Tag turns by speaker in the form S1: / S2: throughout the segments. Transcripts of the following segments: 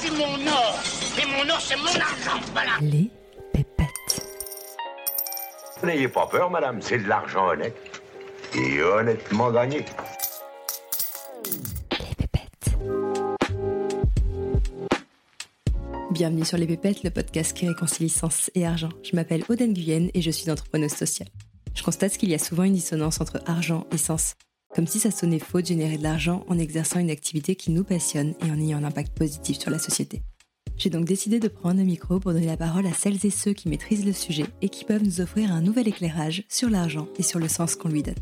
S1: c'est mon or. Et mon or, c'est mon argent. Voilà.
S2: Les pépettes.
S3: N'ayez pas peur, madame, c'est de l'argent honnête. Et honnêtement gagné.
S2: Les pépettes. Bienvenue sur Les Pépettes, le podcast qui réconcilie sens et argent. Je m'appelle Oden Guyenne et je suis entrepreneuse sociale. Je constate qu'il y a souvent une dissonance entre argent et sens. Comme si ça sonnait faux de générer de l'argent en exerçant une activité qui nous passionne et en ayant un impact positif sur la société. J'ai donc décidé de prendre le micro pour donner la parole à celles et ceux qui maîtrisent le sujet et qui peuvent nous offrir un nouvel éclairage sur l'argent et sur le sens qu'on lui donne.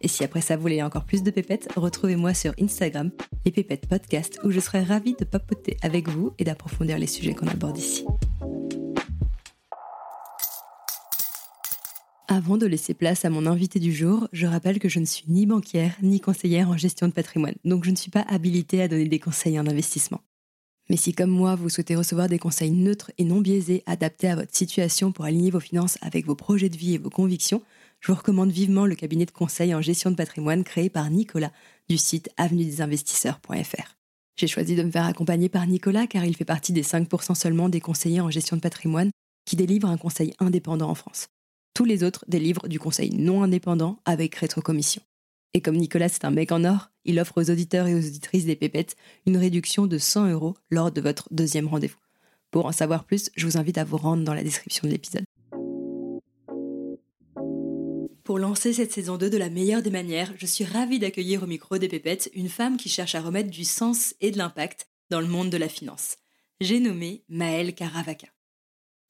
S2: Et si après ça vous voulez encore plus de pépettes, retrouvez-moi sur Instagram, les pépettes podcast, où je serai ravie de papoter avec vous et d'approfondir les sujets qu'on aborde ici. Avant de laisser place à mon invité du jour, je rappelle que je ne suis ni banquière ni conseillère en gestion de patrimoine, donc je ne suis pas habilitée à donner des conseils en investissement. Mais si comme moi, vous souhaitez recevoir des conseils neutres et non biaisés adaptés à votre situation pour aligner vos finances avec vos projets de vie et vos convictions, je vous recommande vivement le cabinet de conseil en gestion de patrimoine créé par Nicolas du site avenuedesinvestisseurs.fr. J'ai choisi de me faire accompagner par Nicolas car il fait partie des 5% seulement des conseillers en gestion de patrimoine qui délivrent un conseil indépendant en France. Tous les autres délivrent du conseil non indépendant avec rétrocommission. Et comme Nicolas est un mec en or, il offre aux auditeurs et aux auditrices des pépettes une réduction de 100 euros lors de votre deuxième rendez-vous. Pour en savoir plus, je vous invite à vous rendre dans la description de l'épisode. Pour lancer cette saison 2 de la meilleure des manières, je suis ravie d'accueillir au micro des pépettes une femme qui cherche à remettre du sens et de l'impact dans le monde de la finance. J'ai nommé Maëlle Caravaka.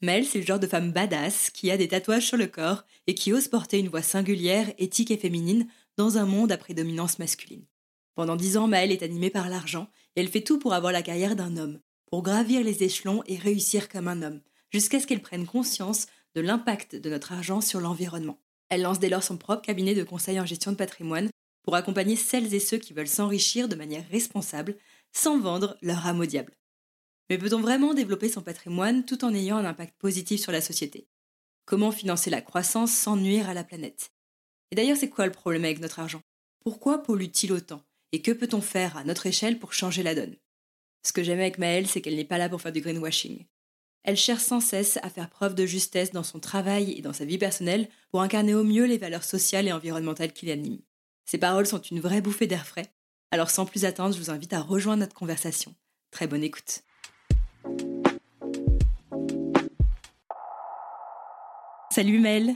S2: Mel, c'est le genre de femme badass qui a des tatouages sur le corps et qui ose porter une voix singulière, éthique et féminine dans un monde à prédominance masculine. Pendant dix ans, Maëlle est animée par l'argent et elle fait tout pour avoir la carrière d'un homme, pour gravir les échelons et réussir comme un homme, jusqu'à ce qu'elle prenne conscience de l'impact de notre argent sur l'environnement. Elle lance dès lors son propre cabinet de conseil en gestion de patrimoine pour accompagner celles et ceux qui veulent s'enrichir de manière responsable sans vendre leur âme au diable. Mais peut-on vraiment développer son patrimoine tout en ayant un impact positif sur la société? Comment financer la croissance sans nuire à la planète? Et d'ailleurs, c'est quoi le problème avec notre argent? Pourquoi pollue-t-il autant? Et que peut-on faire à notre échelle pour changer la donne? Ce que j'aime avec Maëlle, c'est qu'elle n'est pas là pour faire du greenwashing. Elle cherche sans cesse à faire preuve de justesse dans son travail et dans sa vie personnelle pour incarner au mieux les valeurs sociales et environnementales qui l'animent. Ses paroles sont une vraie bouffée d'air frais. Alors sans plus attendre, je vous invite à rejoindre notre conversation. Très bonne écoute. Salut Mel.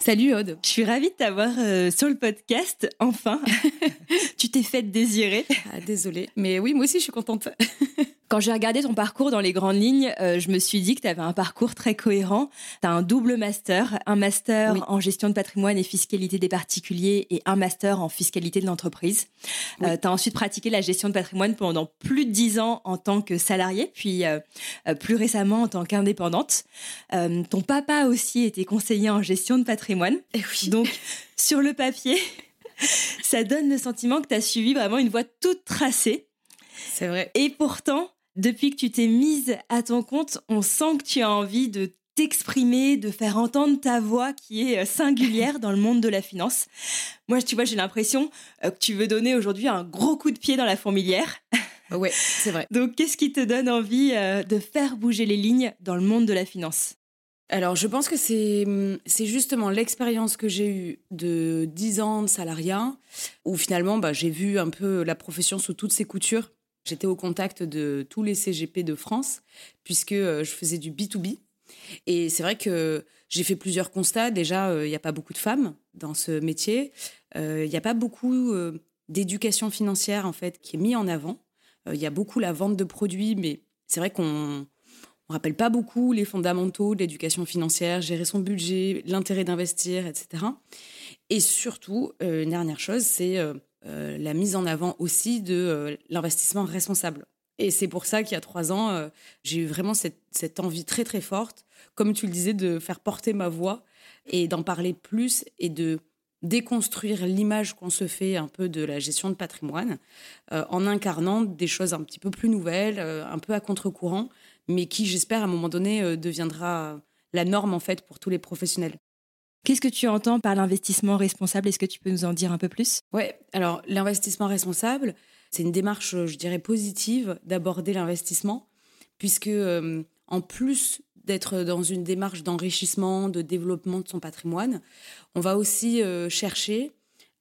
S4: Salut Aude.
S2: Je suis ravie de t'avoir euh, sur le podcast, enfin. tu t'es faite désirer.
S4: Ah, désolée, mais oui, moi aussi je suis contente.
S2: Quand j'ai regardé ton parcours dans les grandes lignes, euh, je me suis dit que tu avais un parcours très cohérent. Tu as un double master, un master en gestion de patrimoine et fiscalité des particuliers et un master en fiscalité de l'entreprise. Euh, tu as ensuite pratiqué la gestion de patrimoine pendant plus de dix ans en tant que salarié, puis euh, plus récemment en tant qu'indépendante. ton papa aussi était conseiller en gestion de patrimoine.
S4: Et Eh oui.
S2: Donc, sur le papier, ça donne le sentiment que tu as suivi vraiment une voie toute tracée.
S4: C'est vrai.
S2: Et pourtant, depuis que tu t'es mise à ton compte, on sent que tu as envie de t'exprimer, de faire entendre ta voix qui est euh, singulière dans le monde de la finance. Moi, tu vois, j'ai l'impression euh, que tu veux donner aujourd'hui un gros coup de pied dans la fourmilière.
S4: Ouais, c'est vrai.
S2: Donc, qu'est-ce qui te donne envie euh, de faire bouger les lignes dans le monde de la finance?
S4: Alors, je pense que c'est c'est justement l'expérience que j'ai eue de 10 ans de salariat, où finalement, bah, j'ai vu un peu la profession sous toutes ses coutures. J'étais au contact de tous les CGP de France, puisque euh, je faisais du B2B. Et c'est vrai que j'ai fait plusieurs constats. Déjà, euh, il n'y a pas beaucoup de femmes dans ce métier. Euh, Il n'y a pas beaucoup d'éducation financière, en fait, qui est mis en avant. Il y a beaucoup la vente de produits, mais c'est vrai qu'on on rappelle pas beaucoup les fondamentaux de l'éducation financière, gérer son budget, l'intérêt d'investir, etc. Et surtout, une dernière chose, c'est euh, la mise en avant aussi de euh, l'investissement responsable. Et c'est pour ça qu'il y a trois ans, euh, j'ai eu vraiment cette, cette envie très très forte, comme tu le disais, de faire porter ma voix et d'en parler plus et de déconstruire l'image qu'on se fait un peu de la gestion de patrimoine en incarnant des choses un petit peu plus nouvelles, un peu à contre-courant, mais qui, j'espère, à un moment donné, deviendra la norme en fait pour tous les professionnels.
S2: Qu'est-ce que tu entends par l'investissement responsable? Est-ce que tu peux nous en dire un peu plus?
S4: Ouais, alors l'investissement responsable, c'est une démarche, je dirais, positive d'aborder l'investissement puisque en plus d'être dans une démarche d'enrichissement, de développement de son patrimoine, on va aussi chercher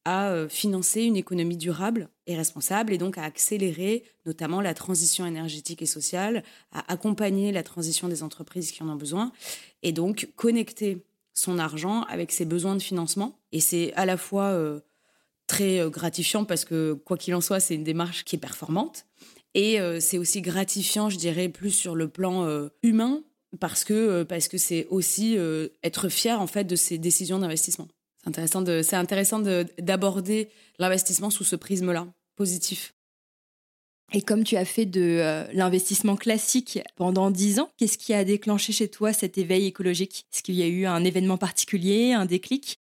S4: à financer une économie durable et responsable et donc à accélérer notamment la transition énergétique et sociale, à accompagner la transition des entreprises qui en ont besoin et donc connecter son argent avec ses besoins de financement. Et c'est à la fois euh, très euh, gratifiant parce que quoi qu'il en soit, c'est une démarche qui est performante. Et euh, c'est aussi gratifiant, je dirais, plus sur le plan humain parce que c'est aussi être fier en fait de ses décisions d'investissement. C'est intéressant d'aborder l'investissement sous ce prisme-là positif.
S5: Et comme tu as fait de euh, l'investissement classique pendant dix ans, qu'est-ce qui a déclenché chez toi cet éveil écologique? Est-ce qu'il y a eu un événement particulier, un déclic?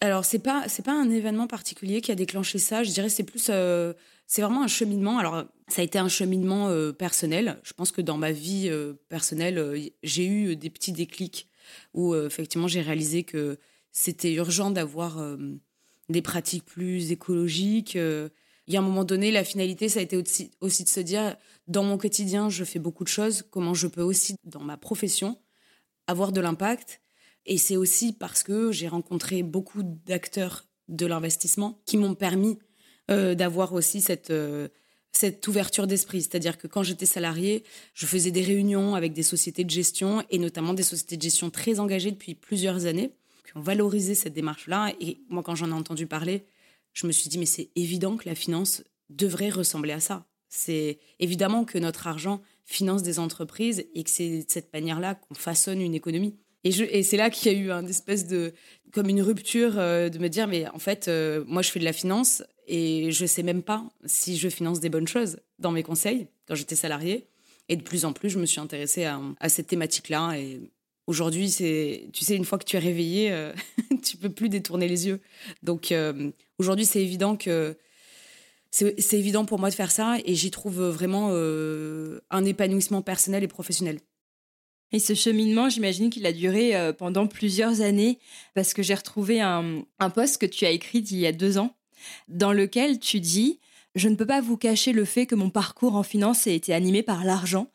S4: Alors c'est pas c'est pas un événement particulier qui a déclenché ça. Je dirais c'est plus euh, c'est vraiment un cheminement. Alors ça a été un cheminement euh, personnel. Je pense que dans ma vie personnelle, j'ai eu des petits déclics où effectivement j'ai réalisé que c'était urgent d'avoir des pratiques plus écologiques il y a un moment donné, la finalité, ça a été aussi, de se dire, dans mon quotidien, je fais beaucoup de choses, comment je peux aussi, dans ma profession, avoir de l'impact. Et c'est aussi parce que j'ai rencontré beaucoup d'acteurs de l'investissement qui m'ont permis euh, d'avoir aussi cette, euh, cette ouverture d'esprit. C'est-à-dire que quand j'étais salarié, je faisais des réunions avec des sociétés de gestion et notamment des sociétés de gestion très engagées depuis plusieurs années qui ont valorisé cette démarche-là. Et moi, quand j'en ai entendu parler, je me suis dit, mais c'est évident que la finance devrait ressembler à ça. C'est évidemment que notre argent finance des entreprises et que c'est de cette manière-là qu'on façonne une économie. Et, c'est là qu'il y a eu un espèce de, comme une rupture euh, de me dire, mais en fait, euh, moi, je fais de la finance et je sais même pas si je finance des bonnes choses dans mes conseils quand j'étais salarié. Et de plus en plus, je me suis intéressée à, cette thématique-là. Et aujourd'hui, c'est, tu sais, une fois que tu es réveillé, euh, tu peux plus détourner les yeux. Donc, Aujourd'hui, c'est évident que c'est évident pour moi de faire ça et j'y trouve vraiment euh, un épanouissement personnel et professionnel.
S5: Et ce cheminement, j'imagine qu'il a duré euh, pendant plusieurs années parce que j'ai retrouvé un, un post que tu as écrit il y a deux ans dans lequel tu dis Je ne peux pas vous cacher le fait que mon parcours en finance a été animé par l'argent.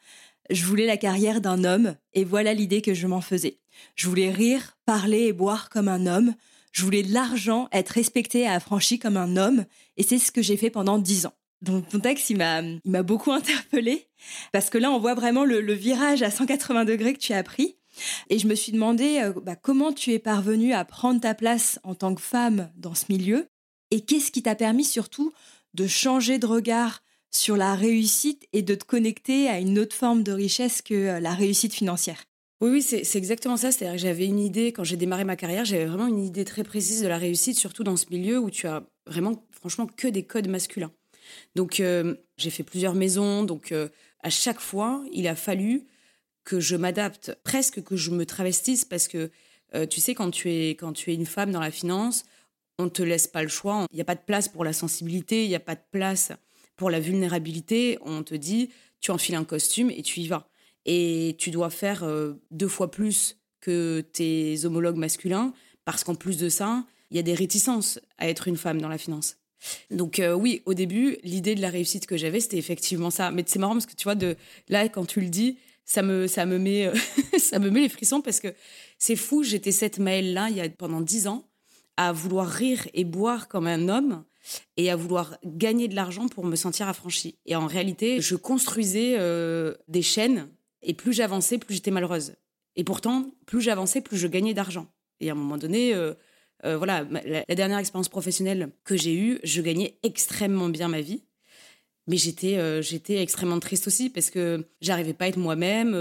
S5: Je voulais la carrière d'un homme et voilà l'idée que je m'en faisais. Je voulais rire, parler et boire comme un homme. Je voulais de l'argent, être respecté et affranchi comme un homme, et c'est ce que j'ai fait pendant dix ans. Donc ton texte, il m'a, beaucoup interpellé parce que là, on voit vraiment le, virage à 180 degrés que tu as pris. Et je me suis demandé euh, bah, comment tu es parvenue à prendre ta place en tant que femme dans ce milieu et qu'est-ce qui t'a permis surtout de changer de regard sur la réussite et de te connecter à une autre forme de richesse que euh, la réussite financière.
S4: Oui, oui, c'est exactement ça. C'est-à-dire que j'avais une idée, quand j'ai démarré ma carrière, j'avais vraiment une idée très précise de la réussite, surtout dans ce milieu où tu as vraiment, franchement, que des codes masculins. Donc, euh, j'ai fait plusieurs maisons. Donc, euh, à chaque fois, il a fallu que je m'adapte, presque que je me travestisse, parce que, tu sais, quand tu, es, quand tu es une femme dans la finance, on ne te laisse pas le choix. Il n'y a pas de place pour la sensibilité, il n'y a pas de place pour la vulnérabilité. On te dit, tu enfiles un costume et tu y vas et tu dois faire euh, deux fois plus que tes homologues masculins parce qu'en plus de ça, il y a des réticences à être une femme dans la finance. Donc euh, oui, au début, l'idée de la réussite que j'avais, c'était effectivement ça. Mais c'est marrant parce que tu vois, de là, quand tu le dis, ça me, ça me met, euh, ça me met les frissons parce que c'est fou. J'étais cette Maëlle là, il y a pendant dix ans, à vouloir rire et boire comme un homme et à vouloir gagner de l'argent pour me sentir affranchie. Et en réalité, je construisais des chaînes et plus j'avançais, plus j'étais malheureuse. Et pourtant, plus j'avançais, plus je gagnais d'argent. Et à un moment donné, euh, euh, voilà, la, dernière expérience professionnelle que j'ai eue, je gagnais extrêmement bien ma vie. Mais j'étais euh, j'étais extrêmement triste aussi parce que j'arrivais pas à être moi-même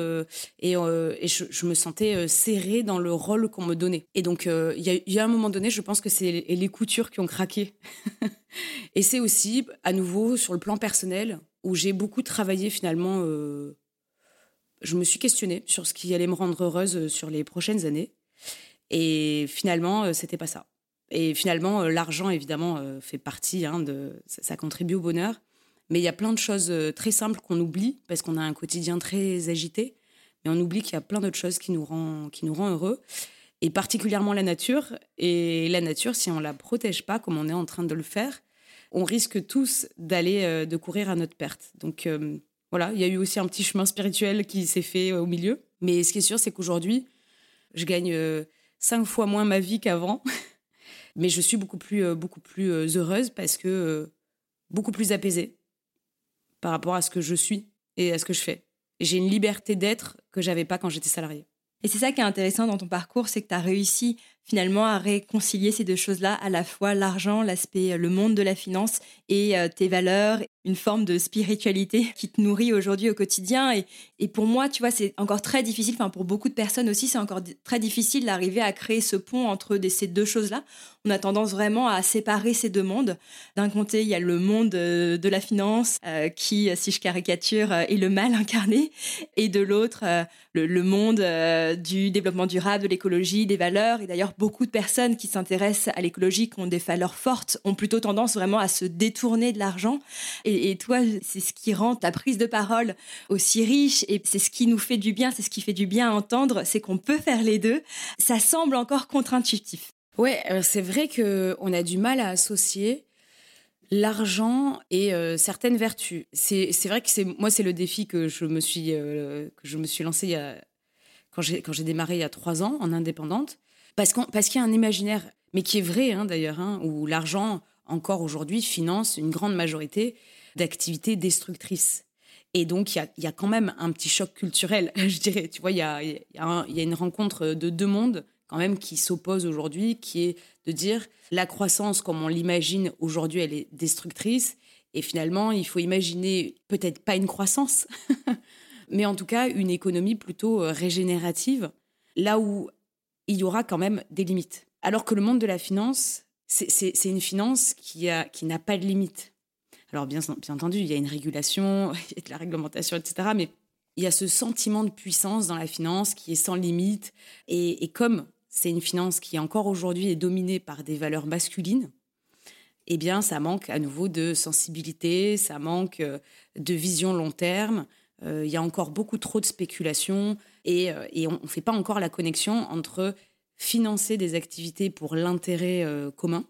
S4: et, et je, me sentais serrée dans le rôle qu'on me donnait. Et donc il y, a un moment donné, je pense que c'est les, coutures qui ont craqué. et c'est aussi à nouveau sur le plan personnel où j'ai beaucoup travaillé finalement je me suis questionnée sur ce qui allait me rendre heureuse euh, sur les prochaines années. Et finalement, euh, c'était pas ça. Et finalement, euh, l'argent, évidemment, fait partie, hein, de, ça, contribue au bonheur. Mais il y a plein de choses très simples qu'on oublie parce qu'on a un quotidien très agité. Mais on oublie qu'il y a plein d'autres choses qui nous, rend, qui nous rend heureux. Et particulièrement la nature. Et la nature, si on la protège pas, comme on est en train de le faire, on risque tous d'aller, de courir à notre perte. Donc, Voilà, il y a eu aussi un petit chemin spirituel qui s'est fait au milieu. Mais ce qui est sûr, c'est qu'aujourd'hui, je gagne cinq fois moins ma vie qu'avant. Mais je suis beaucoup plus, beaucoup plus heureuse parce que beaucoup plus apaisée par rapport à ce que je suis et à ce que je fais. J'ai une liberté d'être que j'avais pas quand j'étais salariée.
S5: Et c'est ça qui est intéressant dans ton parcours, c'est que tu as réussi finalement à réconcilier ces deux choses-là, à la fois l'argent, l'aspect, le monde de la finance et euh, tes valeurs une forme de spiritualité qui te nourrit aujourd'hui au quotidien. Et, et, pour moi, tu vois, c'est encore très difficile, enfin pour beaucoup de personnes aussi, c'est encore très difficile d'arriver à créer ce pont entre ces deux choses-là. On a tendance vraiment à séparer ces deux mondes. D'un côté, il y a le monde euh, de la finance euh, qui, si je caricature, euh, est le mal incarné, et de l'autre, le, le, monde du développement durable, de l'écologie, des valeurs. Et d'ailleurs, beaucoup de personnes qui s'intéressent à l'écologie, qui ont des valeurs fortes, ont plutôt tendance vraiment à se détourner de l'argent. Et, toi, c'est ce qui rend ta prise de parole aussi riche et c'est ce qui nous fait du bien, c'est ce qui fait du bien à entendre, c'est qu'on peut faire les deux. Ça semble encore contre-intuitif.
S4: Ouais, c'est vrai qu'on a du mal à associer l'argent et euh, certaines vertus. C'est vrai que c'est moi c'est le défi que je me suis euh, que je me suis lancé quand j'ai démarré il y a trois ans en indépendante parce qu'il y a un imaginaire mais qui est vrai hein, d'ailleurs hein, où l'argent encore aujourd'hui, finance une grande majorité d'activités destructrices. Et donc, il y a, quand même un petit choc culturel, je dirais. Tu vois, il y a, y a, une rencontre de deux mondes quand même qui s'opposent aujourd'hui, qui est de dire la croissance, comme on l'imagine aujourd'hui, elle est destructrice. Et finalement, il faut imaginer peut-être pas une croissance, mais en tout cas une économie plutôt euh, régénérative, là où il y aura quand même des limites. Alors que le monde de la finance, c'est une finance qui n'a qui pas de limite. Alors bien, bien entendu, il y a une régulation, il y a de la réglementation, etc. Mais il y a ce sentiment de puissance dans la finance qui est sans limite. Et, comme c'est une finance qui encore aujourd'hui est dominée par des valeurs masculines, eh bien, ça manque à nouveau de sensibilité, ça manque euh, de vision long terme. Euh, il y a encore beaucoup trop de spéculation et, euh, et on ne fait pas encore la connexion entre financer des activités pour l'intérêt euh, commun,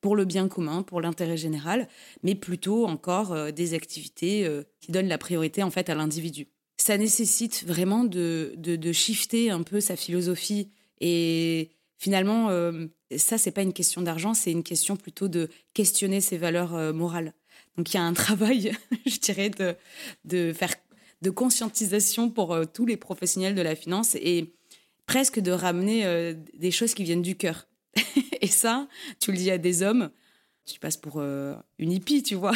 S4: pour le bien commun, pour l'intérêt général, mais plutôt encore des activités qui donnent la priorité en fait à l'individu. Ça nécessite vraiment de, de, shifter un peu sa philosophie et finalement, ça, c'est pas une question d'argent, c'est une question plutôt de questionner ses valeurs morales. Donc il y a un travail, je dirais, de, de faire de conscientisation pour tous les professionnels de la finance et presque de ramener euh, des choses qui viennent du cœur. et ça, tu le dis à des hommes, tu passes pour euh, une hippie, tu vois.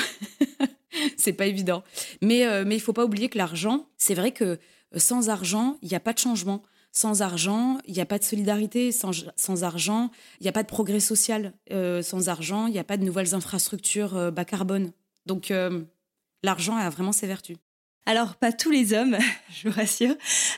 S4: c'est pas évident. Mais, euh, mais il faut pas oublier que l'argent, c'est vrai que sans argent, il n'y a pas de changement. Sans argent, il n'y a pas de solidarité. Sans, sans argent, il n'y a pas de progrès social. sans argent, il n'y a pas de nouvelles infrastructures bas carbone. Donc, l'argent a vraiment ses vertus.
S5: Alors, pas tous les hommes, je vous rassure.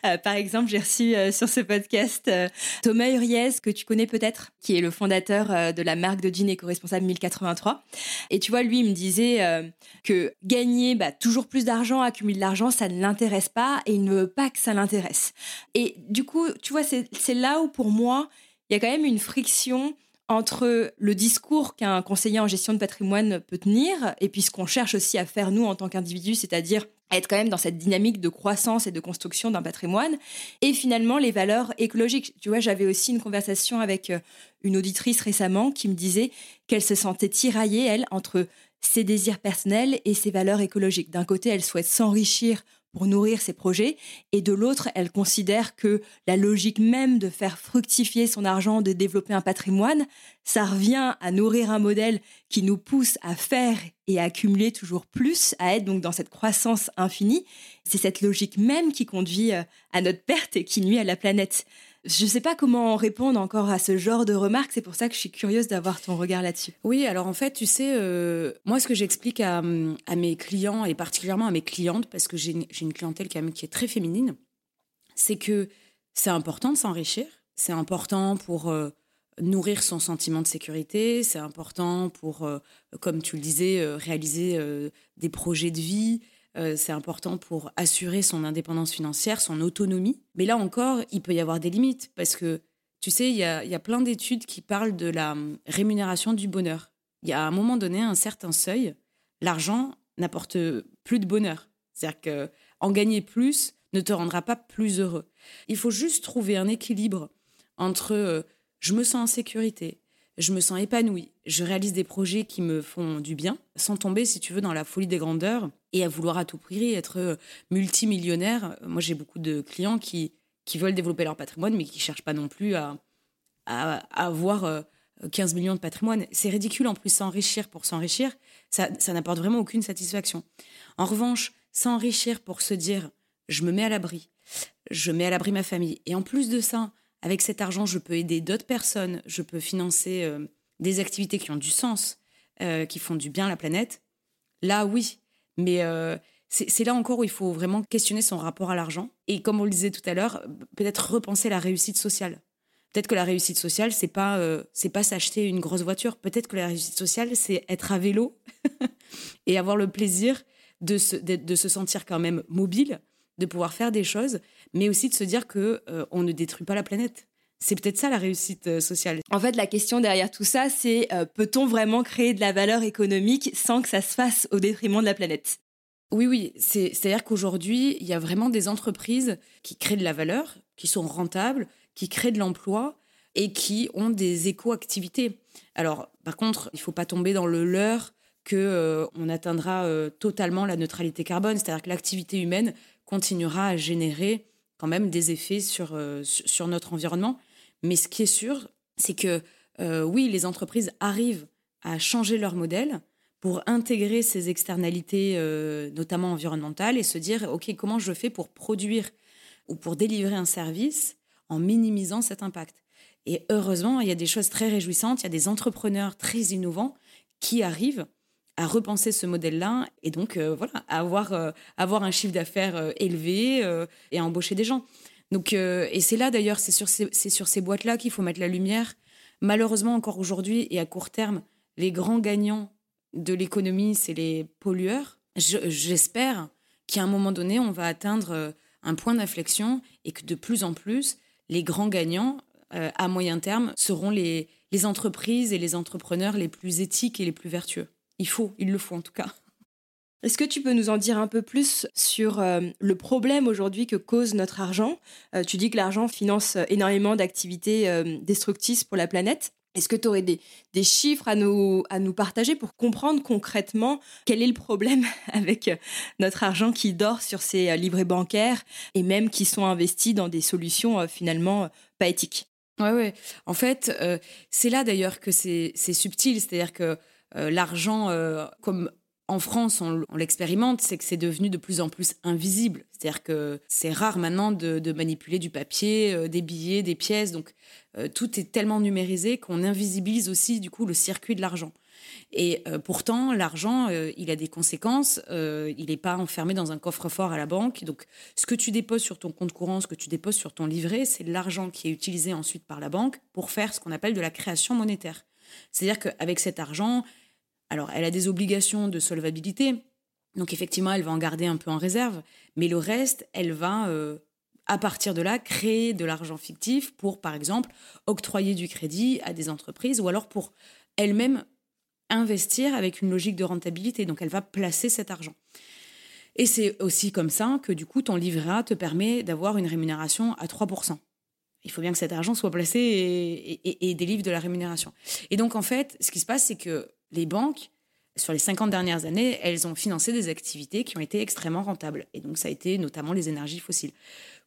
S5: Euh, par exemple, j'ai reçu euh, sur ce podcast euh, Thomas Uriez, que tu connais peut-être, qui est le fondateur de la marque de jeans éco-responsable 1083. Et tu vois, lui, il me disait que gagner bah, toujours plus d'argent, accumuler de l'argent, ça ne l'intéresse pas et il ne veut pas que ça l'intéresse. Et du coup, tu vois, c'est là où pour moi, il y a quand même une friction entre le discours qu'un conseiller en gestion de patrimoine peut tenir et puis ce qu'on cherche aussi à faire nous en tant qu'individus, c'est-à-dire être quand même dans cette dynamique de croissance et de construction d'un patrimoine, et finalement les valeurs écologiques. Tu vois, j'avais aussi une conversation avec euh, une auditrice récemment qui me disait qu'elle se sentait tiraillée, elle, entre ses désirs personnels et ses valeurs écologiques. D'un côté, elle souhaite s'enrichir pour nourrir ses projets, et de l'autre, elle considère que la logique même de faire fructifier son argent, de développer un patrimoine, ça revient à nourrir un modèle qui nous pousse à faire et à accumuler toujours plus, à être donc dans cette croissance infinie. C'est cette logique même qui conduit euh, à notre perte et qui nuit à la planète. Je ne sais pas comment répondre encore à ce genre de remarques. C'est pour ça que je suis curieuse d'avoir ton regard là-dessus.
S4: Oui, alors en fait, tu sais, euh, moi, ce que j'explique à, mes clients et particulièrement à mes clientes, parce que j'ai une, clientèle qui, est très féminine, c'est que c'est important de s'enrichir. C'est important pour euh, nourrir son sentiment de sécurité. C'est important pour, euh, comme tu le disais, réaliser des projets de vie. Euh, c'est important pour assurer son indépendance financière, son autonomie. Mais là encore, il peut y avoir des limites parce que, tu sais, il y a, plein d'études qui parlent de la hum, rémunération du bonheur. Il y a à un moment donné un certain seuil, l'argent n'apporte plus de bonheur. C'est-à-dire que en gagner plus ne te rendra pas plus heureux. Il faut juste trouver un équilibre entre euh, je me sens en sécurité, je me sens épanouie, je réalise des projets qui me font du bien, sans tomber, si tu veux, dans la folie des grandeurs et à vouloir à tout prix être euh, multimillionnaire. Moi, j'ai beaucoup de clients qui, qui veulent développer leur patrimoine, mais qui ne cherchent pas non plus à, à, avoir 15 euh, millions de patrimoine. C'est ridicule en plus, s'enrichir pour s'enrichir, ça, ça n'apporte vraiment aucune satisfaction. En revanche, s'enrichir pour se dire, je me mets à l'abri, je mets à l'abri ma famille, et en plus de ça, avec cet argent, je peux aider d'autres personnes, je peux financer euh, des activités qui ont du sens, euh, qui font du bien à la planète. Là, oui. Mais euh, c'est là encore où il faut vraiment questionner son rapport à l'argent. Et comme on le disait tout à l'heure, peut-être repenser la réussite sociale. Peut-être que la réussite sociale, c'est pas c'est pas s'acheter une grosse voiture. Peut-être que la réussite sociale, c'est être à vélo et avoir le plaisir de se, de se sentir quand même mobile, de pouvoir faire des choses, mais aussi de se dire que euh, on ne détruit pas la planète. C'est peut-être ça la réussite euh, sociale.
S5: En fait, la question derrière tout ça, c'est euh, peut-on vraiment créer de la valeur économique sans que ça se fasse au détriment de la planète?
S4: Oui, oui. C'est-à-dire qu'aujourd'hui, il y a vraiment des entreprises qui créent de la valeur, qui sont rentables, qui créent de l'emploi et qui ont des éco-activités. Alors, par contre, il ne faut pas tomber dans le leurre que on atteindra totalement la neutralité carbone, c'est-à-dire que l'activité humaine continuera à générer quand même des effets sur, euh, sur notre environnement. Mais ce qui est sûr, c'est que euh, oui, les entreprises arrivent à changer leur modèle pour intégrer ces externalités, euh, notamment environnementales, et se dire, OK, comment je fais pour produire ou pour délivrer un service en minimisant cet impact? Et heureusement, il y a des choses très réjouissantes, il y a des entrepreneurs très innovants qui arrivent à repenser ce modèle-là et donc euh, voilà, à avoir, euh, avoir un chiffre d'affaires euh, élevé et à embaucher des gens. Donc, et c'est là d'ailleurs, c'est sur ces, ces boîtes-là qu'il faut mettre la lumière. Malheureusement, encore aujourd'hui et à court terme, les grands gagnants de l'économie, c'est les pollueurs. J'espère qu'à un moment donné, on va atteindre un point d'inflexion et que de plus en plus, les grands gagnants, à moyen terme, seront les, les entreprises et les entrepreneurs les plus éthiques et les plus vertueux. Il faut, il le faut en tout cas.
S5: Est-ce que tu peux nous en dire un peu plus sur euh, le problème aujourd'hui que cause notre argent? Euh, Tu dis que l'argent finance énormément d'activités euh, destructrices pour la planète. Est-ce que tu aurais des, des, chiffres à nous, à nous partager pour comprendre concrètement quel est le problème avec notre argent qui dort sur ces livrets bancaires et même qui sont investis dans des solutions finalement pas éthiques?
S4: Ouais, ouais. En fait, c'est là d'ailleurs que c'est subtil. C'est-à-dire que euh, l'argent, euh, comme en France, on, l'expérimente, c'est que c'est devenu de plus en plus invisible. C'est-à-dire que c'est rare maintenant de, manipuler du papier, euh, des billets, des pièces. Donc tout est tellement numérisé qu'on invisibilise aussi du coup le circuit de l'argent. Et pourtant, l'argent, il a des conséquences. il n'est pas enfermé dans un coffre-fort à la banque. Donc, ce que tu déposes sur ton compte courant, ce que tu déposes sur ton livret, c'est l'argent qui est utilisé ensuite par la banque pour faire ce qu'on appelle de la création monétaire. C'est-à-dire qu'avec cet argent, alors, elle a des obligations de solvabilité, donc effectivement, elle va en garder un peu en réserve, mais le reste, elle va, euh, à partir de là, créer de l'argent fictif pour, par exemple, octroyer du crédit à des entreprises ou alors pour elle-même investir avec une logique de rentabilité. Donc, elle va placer cet argent. Et c'est aussi comme ça que, du coup, ton livret te permet d'avoir une rémunération à 3%. Il faut bien que cet argent soit placé et, et délivre de la rémunération. Et donc, en fait, ce qui se passe, c'est que les banques, sur les 50 dernières années, elles ont financé des activités qui ont été extrêmement rentables. Et donc, ça a été notamment les énergies fossiles.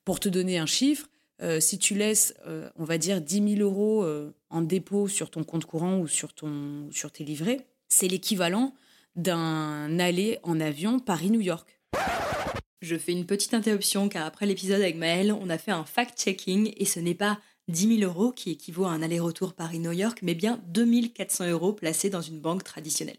S4: Pour te donner un chiffre, euh, si tu laisses, euh, on va dire, 10 000 euros euh, en dépôt sur ton compte courant ou sur, ton, sur tes livrets, c'est l'équivalent d'un aller en avion Paris-New York.
S5: Je fais une petite interruption car après l'épisode avec Maëlle, on a fait un fact-checking et ce n'est pas 10 000 euros qui équivaut à un aller-retour Paris-New York, mais bien 2400 euros placés dans une banque traditionnelle.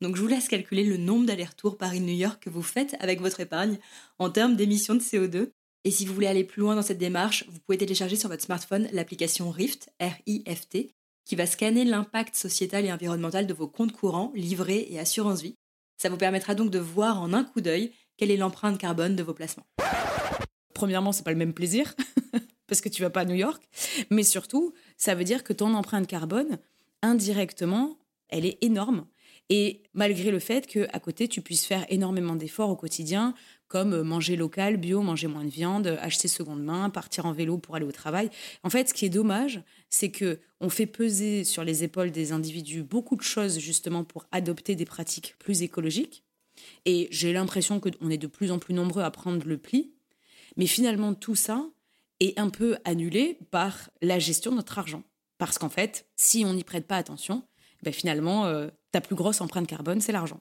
S5: Donc je vous laisse calculer le nombre d'allers-retours Paris-New York que vous faites avec votre épargne en termes d'émissions de CO2. Et si vous voulez aller plus loin dans cette démarche, vous pouvez télécharger sur votre smartphone l'application Rift, R-I-F-T, qui va scanner l'impact sociétal et environnemental de vos comptes courants, livrets et assurance vie. Ça vous permettra donc de voir en un coup d'œil quelle est l'empreinte carbone de vos placements.
S4: Premièrement, c'est pas le même plaisir. parce que tu vas pas à New York. Mais surtout, ça veut dire que ton empreinte carbone, indirectement, elle est énorme. Et malgré le fait qu'à côté, tu puisses faire énormément d'efforts au quotidien, comme euh, manger local, bio, manger moins de viande, acheter seconde main, partir en vélo pour aller au travail. En fait, ce qui est dommage, c'est que on fait peser sur les épaules des individus beaucoup de choses justement pour adopter des pratiques plus écologiques. Et j'ai l'impression qu'on est de plus en plus nombreux à prendre le pli. Mais finalement, tout ça est un peu annulé par la gestion de notre argent. Parce qu'en fait, si on n'y prête pas attention, ben finalement, euh, ta plus grosse empreinte carbone, c'est l'argent.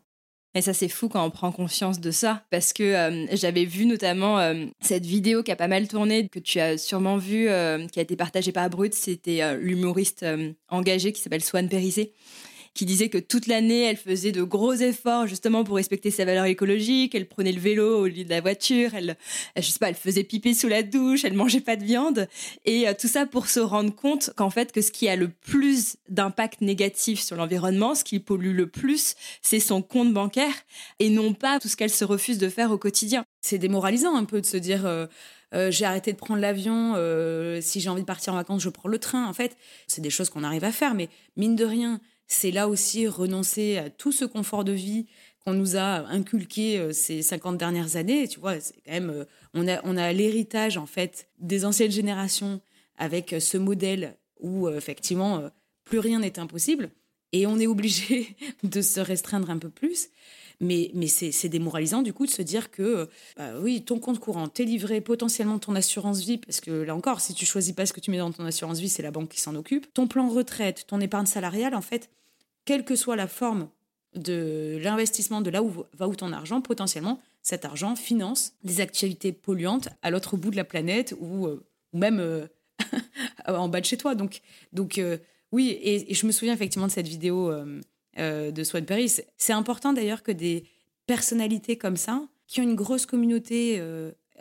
S5: Et ça, c'est fou quand on prend conscience de ça. Parce que euh, j'avais vu notamment euh, cette vidéo qui a pas mal tourné, que tu as sûrement vu, qui a été partagée par Brut. C'était l'humoriste engagé qui s'appelle Swan Périssé qui disait que toute l'année, elle faisait de gros efforts justement pour respecter sa valeur écologique. Elle prenait le vélo au lieu de la voiture. Elle, je sais pas, elle faisait piper sous la douche. Elle mangeait pas de viande. Et euh, tout ça pour se rendre compte qu'en fait, que ce qui a le plus d'impact négatif sur l'environnement, ce qui pollue le plus, c'est son compte bancaire et non pas tout ce qu'elle se refuse de faire au quotidien.
S4: C'est démoralisant un peu de se dire. Euh, euh, j'ai arrêté de prendre l'avion, si j'ai envie de partir en vacances, je prends le train. En fait, c'est des choses qu'on arrive à faire, mais mine de rien, c'est là aussi renoncer à tout ce confort de vie qu'on nous a inculqué euh, ces 50 dernières années. Tu vois, c'est quand même, euh, on a, on a l'héritage en fait des anciennes générations avec euh, ce modèle où effectivement plus rien n'est impossible et on est obligé de se restreindre un peu plus. Mais, mais c'est démoralisant du coup de se dire que bah oui, ton compte courant, t'es livré potentiellement ton assurance vie, parce que là encore, si tu choisis pas ce que tu mets dans ton assurance vie, c'est la banque qui s'en occupe. Ton plan retraite, ton épargne salariale, en fait, quelle que soit la forme de l'investissement de là où va où ton argent, potentiellement, cet argent finance des activités polluantes à l'autre bout de la planète ou, euh, même euh, en bas de chez toi. Donc, donc euh, oui, et, je me souviens effectivement de cette vidéo de Swan Perry. C'est important d'ailleurs que des personnalités comme ça, qui ont une grosse communauté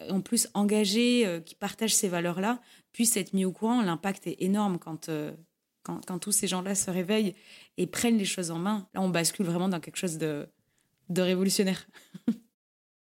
S4: en plus engagée, qui partagent ces valeurs-là, puissent être mis au courant. L'impact est énorme quand, quand, tous ces gens-là se réveillent et prennent les choses en main, là, on bascule vraiment dans quelque chose de, de révolutionnaire.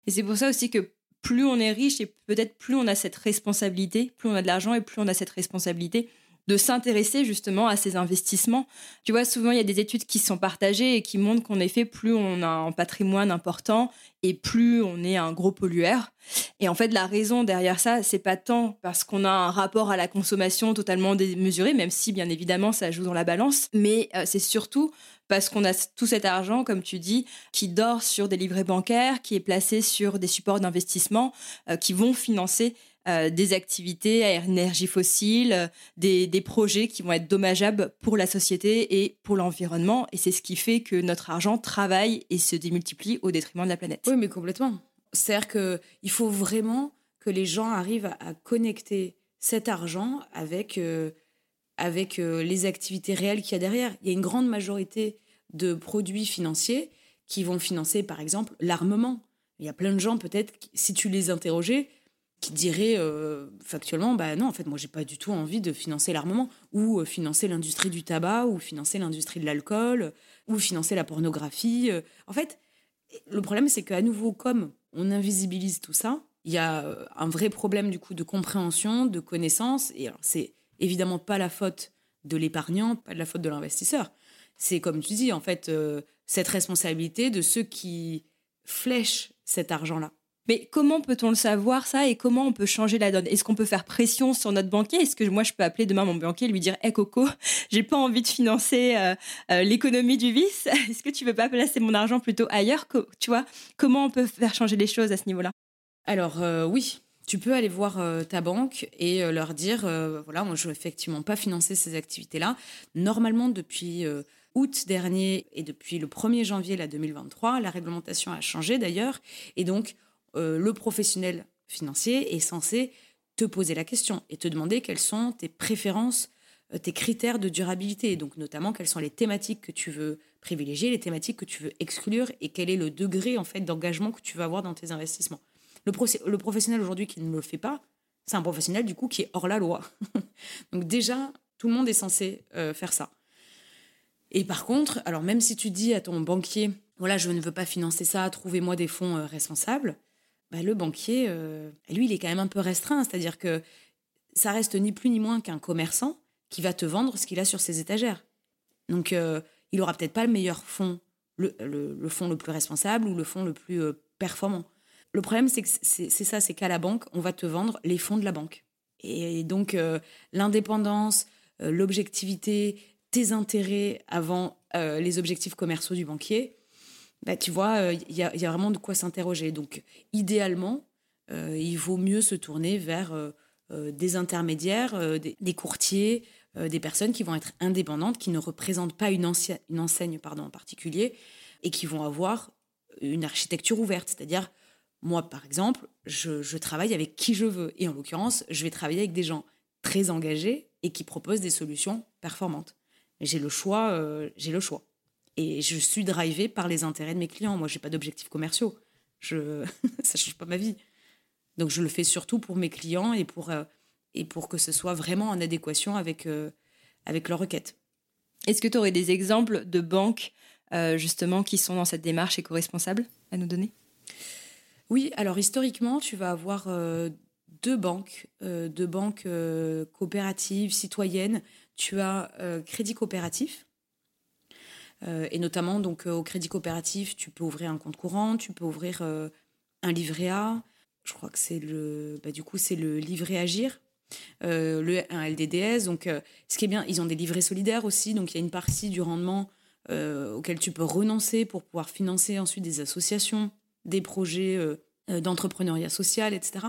S5: et c'est pour ça aussi que plus on est riche et peut-être plus on a cette responsabilité, plus on a de l'argent et plus on a cette responsabilité de s'intéresser justement à ces investissements. Tu vois, souvent il y a des études qui sont partagées et qui montrent qu'en effet, plus on a un patrimoine important et plus on est un gros pollueur. Et en fait, la raison derrière ça, c'est pas tant parce qu'on a un rapport à la consommation totalement démesuré, même si bien évidemment ça joue dans la balance, mais euh, c'est surtout parce qu'on a tout cet argent, comme tu dis, qui dort sur des livrets bancaires, qui est placé sur des supports d'investissement euh, qui vont financer euh, des activités à énergie fossile, euh, des, projets qui vont être dommageables pour la société et pour l'environnement. Et c'est ce qui fait que notre argent travaille et se démultiplie au détriment de la planète.
S4: Oui, mais complètement. C'est-à-dire qu'il faut vraiment que les gens arrivent à, connecter cet argent avec, euh, avec les activités réelles qu'il y a derrière. Il y a une grande majorité de produits financiers qui vont financer, par exemple, l'armement. Il y a plein de gens, peut-être, si tu les interrogeais, qui dirait euh, factuellement bah non en fait moi j'ai pas du tout envie de financer l'armement ou euh, financer l'industrie du tabac ou financer l'industrie de l'alcool ou financer la pornographie euh. en fait le problème c'est qu'à nouveau comme on invisibilise tout ça il y a un vrai problème du coup de compréhension de connaissance et alors c'est évidemment pas la faute de l'épargnant pas de la faute de l'investisseur c'est comme tu dis en fait cette responsabilité de ceux qui flèchent cet argent là
S5: mais comment peut-on le savoir ça et comment on peut changer la donne? Est-ce qu'on peut faire pression sur notre banquier? Est-ce que moi je peux appeler demain mon banquier et lui dire "Hé hey Coco, j'ai pas envie de financer euh, euh, l'économie du vice. Est-ce que tu veux pas placer mon argent plutôt ailleurs? Tu vois Comment on peut faire changer les choses à ce niveau-là?
S4: Alors euh, oui, tu peux aller voir ta banque et leur dire voilà, moi je veux effectivement pas financer ces activités-là. Normalement depuis août dernier et depuis le 1er janvier la 2023, la réglementation a changé d'ailleurs. Et donc euh, le professionnel financier est censé te poser la question et te demander quelles sont tes préférences, euh, tes critères de durabilité, donc notamment quelles sont les thématiques que tu veux privilégier, les thématiques que tu veux exclure et quel est le degré en fait d'engagement que tu veux avoir dans tes investissements. Le, le professionnel aujourd'hui qui ne le fait pas, c'est un professionnel du coup qui est hors la loi. donc déjà, tout le monde est censé euh, faire ça. Et par contre, alors même si tu dis à ton banquier, voilà, je ne veux pas financer ça, trouvez-moi des fonds responsables, bah, le banquier, euh, lui, il est quand même un peu restreint. C'est-à-dire que ça reste ni plus ni moins qu'un commerçant qui va te vendre ce qu'il a sur ses étagères. Donc, euh, il aura peut-être pas le meilleur fonds le, le, fonds le plus responsable ou le fonds le plus performant. Le problème, c'est que c'est ça, c'est qu'à la banque, on va te vendre les fonds de la banque. Et donc, l'indépendance, l'objectivité, tes intérêts avant les objectifs commerciaux du banquier, bah, tu vois, il y, y, a vraiment de quoi s'interroger. Donc, idéalement, il vaut mieux se tourner vers euh, des intermédiaires, euh, des, courtiers, euh, des personnes qui vont être indépendantes, qui ne représentent pas une, enseigne pardon, en particulier, et qui vont avoir une architecture ouverte. C'est-à-dire, moi, par exemple, je, travaille avec qui je veux. Et en l'occurrence, je vais travailler avec des gens très engagés et qui proposent des solutions performantes. J'ai le choix, j'ai le choix. Et je suis drivée par les intérêts de mes clients. Moi, je n'ai pas d'objectifs commerciaux. Je... ça change pas ma vie. Donc je le fais surtout pour mes clients et pour, euh, et pour que ce soit vraiment en adéquation avec, euh, avec leurs requêtes.
S5: Est-ce que tu aurais des exemples de banques euh, justement qui sont dans cette démarche éco-responsable à nous donner?
S4: Oui, alors historiquement, tu vas avoir deux banques, deux banques coopératives, citoyennes. Tu as Crédit Coopératif, et notamment donc au Crédit Coopératif, tu peux ouvrir un compte courant, tu peux ouvrir un livret A, je crois que c'est le, bah, du coup, c'est le livret Agir, euh, le, un LDDS. Donc, euh, ce qui est bien, ils ont des livrets solidaires aussi. Donc, il y a une partie du rendement euh, auquel tu peux renoncer pour pouvoir financer ensuite des associations, des projets d'entrepreneuriat social, etc.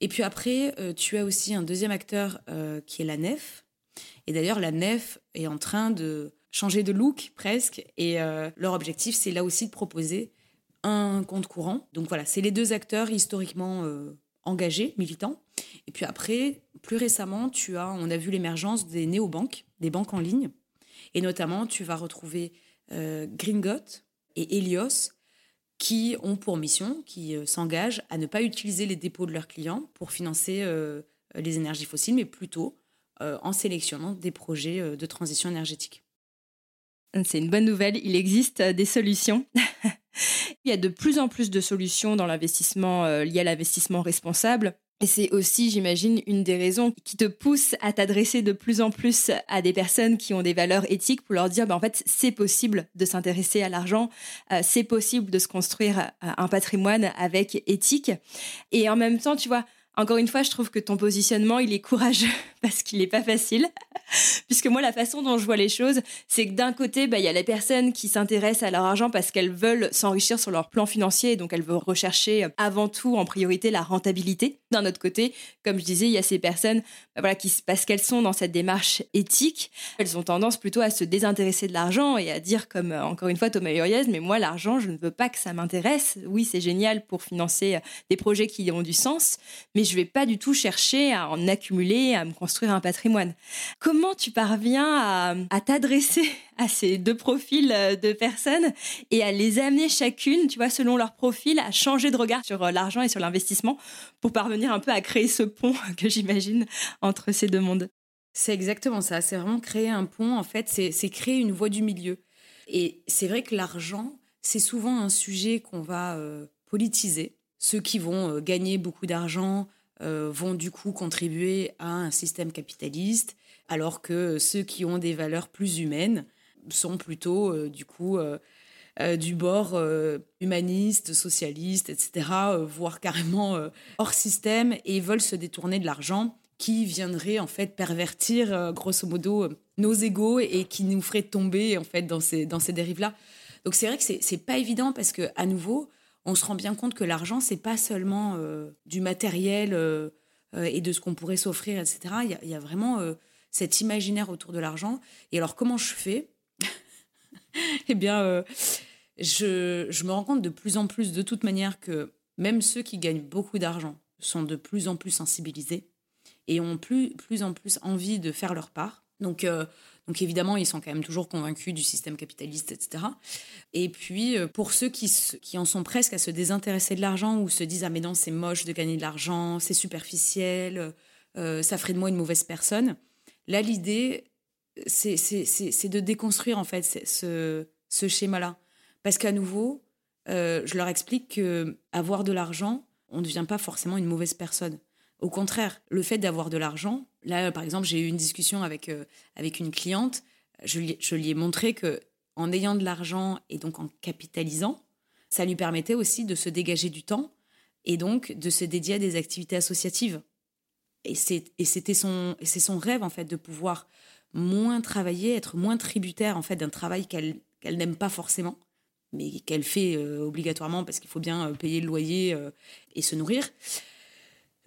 S4: Et puis après, tu as aussi un deuxième acteur qui est la NEF. Et d'ailleurs, la NEF est en train de changer de look presque. Et leur objectif, c'est là aussi de proposer un compte courant. Donc voilà, c'est les deux acteurs historiquement euh, engagés, militants. Et puis après, plus récemment, tu as, on a vu l'émergence des néobanques, des banques en ligne. Et notamment, tu vas retrouver euh, Gringot et Helios qui ont pour mission, qui euh, s'engagent à ne pas utiliser les dépôts de leurs clients pour financer les énergies fossiles, mais plutôt en sélectionnant des projets de transition énergétique.
S5: C'est une bonne nouvelle, il existe des solutions. Il y a de plus en plus de solutions dans l'investissement euh, lié à l'investissement responsable. Et c'est aussi, j'imagine, une des raisons qui te pousse à t'adresser de plus en plus à des personnes qui ont des valeurs éthiques pour leur dire, bah, en fait, c'est possible de s'intéresser à l'argent, euh, c'est possible de se construire euh, un patrimoine avec éthique. Et en même temps, tu vois, encore une fois, je trouve que ton positionnement, il est courageux parce qu'il n'est pas facile. Puisque moi, la façon dont je vois les choses, c'est que d'un côté, bah, il y a les personnes qui s'intéressent à leur argent parce qu'elles veulent s'enrichir sur leur plan financier donc elles veulent rechercher euh, avant tout, en priorité, la rentabilité. D'un autre côté, comme je disais, il y a ces personnes bah, voilà, qui, parce qu'elles sont dans cette démarche éthique, elles ont tendance plutôt à se désintéresser de l'argent et à dire, comme euh, encore une fois Thomas Uriez, mais moi, l'argent, je ne veux pas que ça m'intéresse. Oui, c'est génial pour financer euh, des projets qui ont du sens, mais je vais pas du tout chercher à en accumuler, à me construire un patrimoine. Comment tu parviens à, t'adresser à ces deux profils euh, de personnes et à les amener chacune, tu vois, selon leur profil, à changer de regard sur euh, l'argent et sur l'investissement pour parvenir un peu à créer ce pont que j'imagine entre ces deux mondes
S4: C'est exactement ça. C'est vraiment créer un pont. En fait, c'est créer une voie du milieu. Et c'est vrai que l'argent, c'est souvent un sujet qu'on va euh, politiser. Ceux qui vont gagner beaucoup d'argent vont du coup contribuer à un système capitaliste, alors que ceux qui ont des valeurs plus humaines sont plutôt euh, du coup euh, du bord humaniste, socialiste, etc., voire carrément hors système, et veulent se détourner de l'argent qui viendrait en fait pervertir grosso modo nos égaux et qui nous ferait tomber en fait dans ces, dans ces dérives-là. Donc c'est vrai que c'est pas évident parce que à nouveau, on se rend bien compte que l'argent, c'est pas seulement euh, du matériel euh, euh, et de ce qu'on pourrait s'offrir, etc. Il y, a, vraiment cet imaginaire autour de l'argent. Et alors, comment je fais Eh bien, je, je, me rends compte de plus en plus, de toute manière, que même ceux qui gagnent beaucoup d'argent sont de plus en plus sensibilisés et ont plus, plus en plus envie de faire leur part. Donc, donc évidemment, ils sont quand même toujours convaincus du système capitaliste, etc. Et puis, euh, pour ceux qui, qui en sont presque à se désintéresser de l'argent ou se disent Ah, mais non, c'est moche de gagner de l'argent, c'est superficiel, euh, ça ferait de moi une mauvaise personne. Là, l'idée, c'est de déconstruire en fait ce, ce schéma-là. Parce qu'à nouveau, euh, je leur explique que avoir de l'argent, on ne devient pas forcément une mauvaise personne. Au contraire, le fait d'avoir de l'argent, là, par exemple, j'ai eu une discussion avec, euh, avec une cliente, je lui, je lui ai montré que, en ayant de l'argent et donc en capitalisant, ça lui permettait aussi de se dégager du temps et donc de se dédier à des activités associatives. Et c'était son, c'est son rêve en fait de pouvoir moins travailler, être moins tributaire en fait d'un travail qu'elle n'aime pas forcément, mais qu'elle fait euh, obligatoirement parce qu'il faut bien euh, payer le loyer euh, et se nourrir.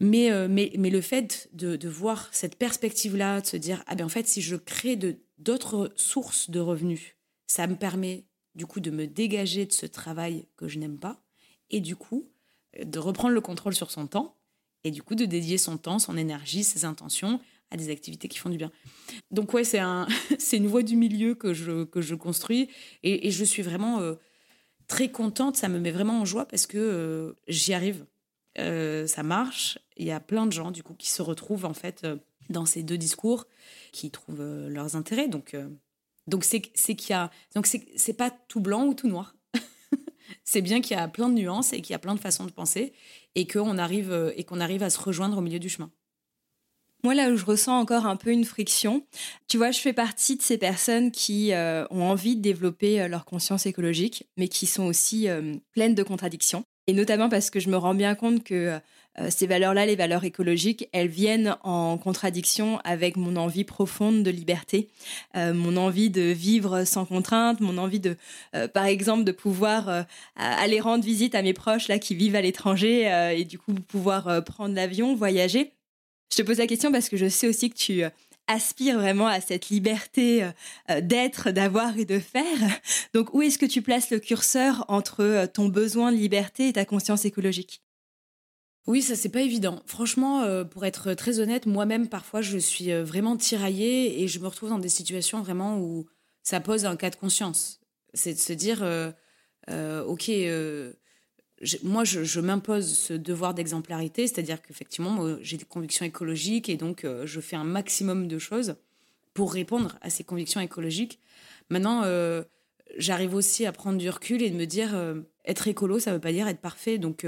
S4: Mais, mais, mais le fait de, de voir cette perspective-là, de se dire, ah ben en fait, si je crée d'autres sources de revenus, ça me permet du coup de me dégager de ce travail que je n'aime pas et du coup de reprendre le contrôle sur son temps et du coup de dédier son temps, son énergie, ses intentions à des activités qui font du bien. Donc ouais, c'est un, c'est une voie du milieu que je, construis et, je suis vraiment euh, très contente. Ça me met vraiment en joie parce que euh, j'y arrive. Euh, ça marche. Il y a plein de gens du coup qui se retrouvent en fait dans ces deux discours, qui trouvent leurs intérêts. Donc donc c'est qu'il y a donc c'est pas tout blanc ou tout noir. c'est bien qu'il y a plein de nuances et qu'il y a plein de façons de penser et qu'on arrive et qu'on arrive à se rejoindre au milieu du chemin.
S5: Moi, là où je ressens encore un peu une friction, tu vois, je fais partie de ces personnes qui euh, ont envie de développer euh, leur conscience écologique, mais qui sont aussi euh, pleines de contradictions. Et notamment parce que je me rends bien compte que ces valeurs-là, les valeurs écologiques, elles viennent en contradiction avec mon envie profonde de liberté, mon envie de vivre sans contrainte, mon envie de, par exemple, de pouvoir aller rendre visite à mes proches là qui vivent à l'étranger et du coup pouvoir prendre l'avion, voyager. Je te pose la question parce que je sais aussi que tu euh, aspires vraiment à cette liberté euh, euh, d'être, d'avoir et de faire. Donc où est-ce que tu places le curseur entre ton besoin de liberté et ta conscience écologique?
S4: Oui, ça c'est pas évident. Franchement, pour être très honnête, moi-même parfois je suis vraiment tiraillée et je me retrouve dans des situations vraiment où ça pose un cas de conscience. C'est de se dire, ok, moi, je, m'impose ce devoir d'exemplarité, c'est-à-dire qu'effectivement, j'ai des convictions écologiques et donc euh, je fais un maximum de choses pour répondre à ces convictions écologiques. Maintenant, euh, j'arrive aussi à prendre du recul et de me dire, euh, être écolo, ça ne veut pas dire être parfait. Donc,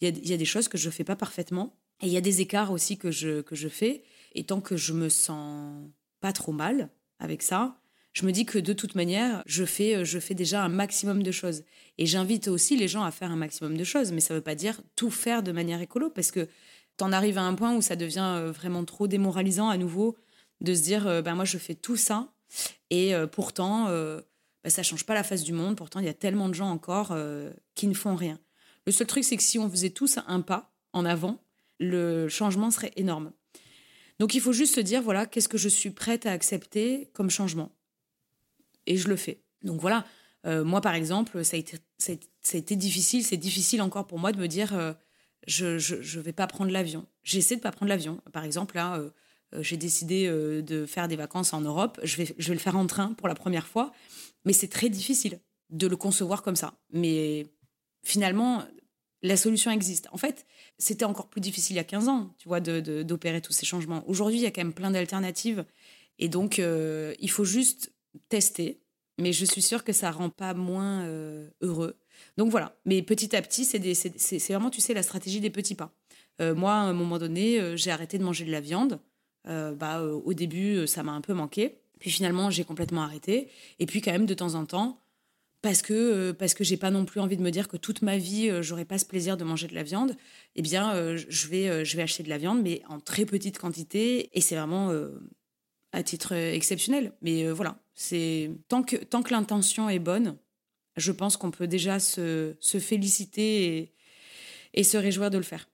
S4: il y, a des choses que je ne fais pas parfaitement. Et il y a des écarts aussi que je, que je fais. Et tant que je me sens pas trop mal avec ça, je me dis que de toute manière, je fais, euh, je fais déjà un maximum de choses. Et j'invite aussi les gens à faire un maximum de choses, mais ça ne veut pas dire tout faire de manière écolo, parce que tu en arrives à un point où ça devient euh, vraiment trop démoralisant à nouveau de se dire, euh, ben moi je fais tout ça, et pourtant, ben, ça change pas la face du monde, pourtant il y a tellement de gens encore qui ne font rien. Le seul truc, c'est que si on faisait tous un pas en avant, le changement serait énorme. Donc il faut juste se dire, voilà, qu'est-ce que je suis prête à accepter comme changement? Et je le fais. Donc voilà, euh, moi par exemple, ça a été, ça a difficile, c'est difficile encore pour moi de me dire euh, je ne vais pas prendre l'avion. J'essaie de pas prendre l'avion. Par exemple, là, euh, j'ai décidé de faire des vacances en Europe. Je vais, je vais le faire en train pour la première fois, mais c'est très difficile de le concevoir comme ça. Mais finalement, la solution existe. En fait, c'était encore plus difficile il y a 15 ans, tu vois, d'opérer tous ces changements. Aujourd'hui, il y a quand même plein d'alternatives. Et donc, il faut juste tester, mais je suis sûre que ça rend pas moins euh, heureux. Donc voilà, mais petit à petit, c'est vraiment, tu sais, la stratégie des petits pas. Euh, moi, à un moment donné, euh, j'ai arrêté de manger de la viande. bah, au début, ça m'a un peu manqué. Puis finalement, j'ai complètement arrêté. Et puis quand même, de temps en temps, parce que parce que j'ai pas non plus envie de me dire que toute ma vie j'aurais pas ce plaisir de manger de la viande, eh bien je vais je vais acheter de la viande mais en très petite quantité et c'est vraiment à titre exceptionnel. Mais voilà, c'est tant que, tant que l'intention est bonne, je pense qu'on peut déjà se, se féliciter et, et, se réjouir de le faire.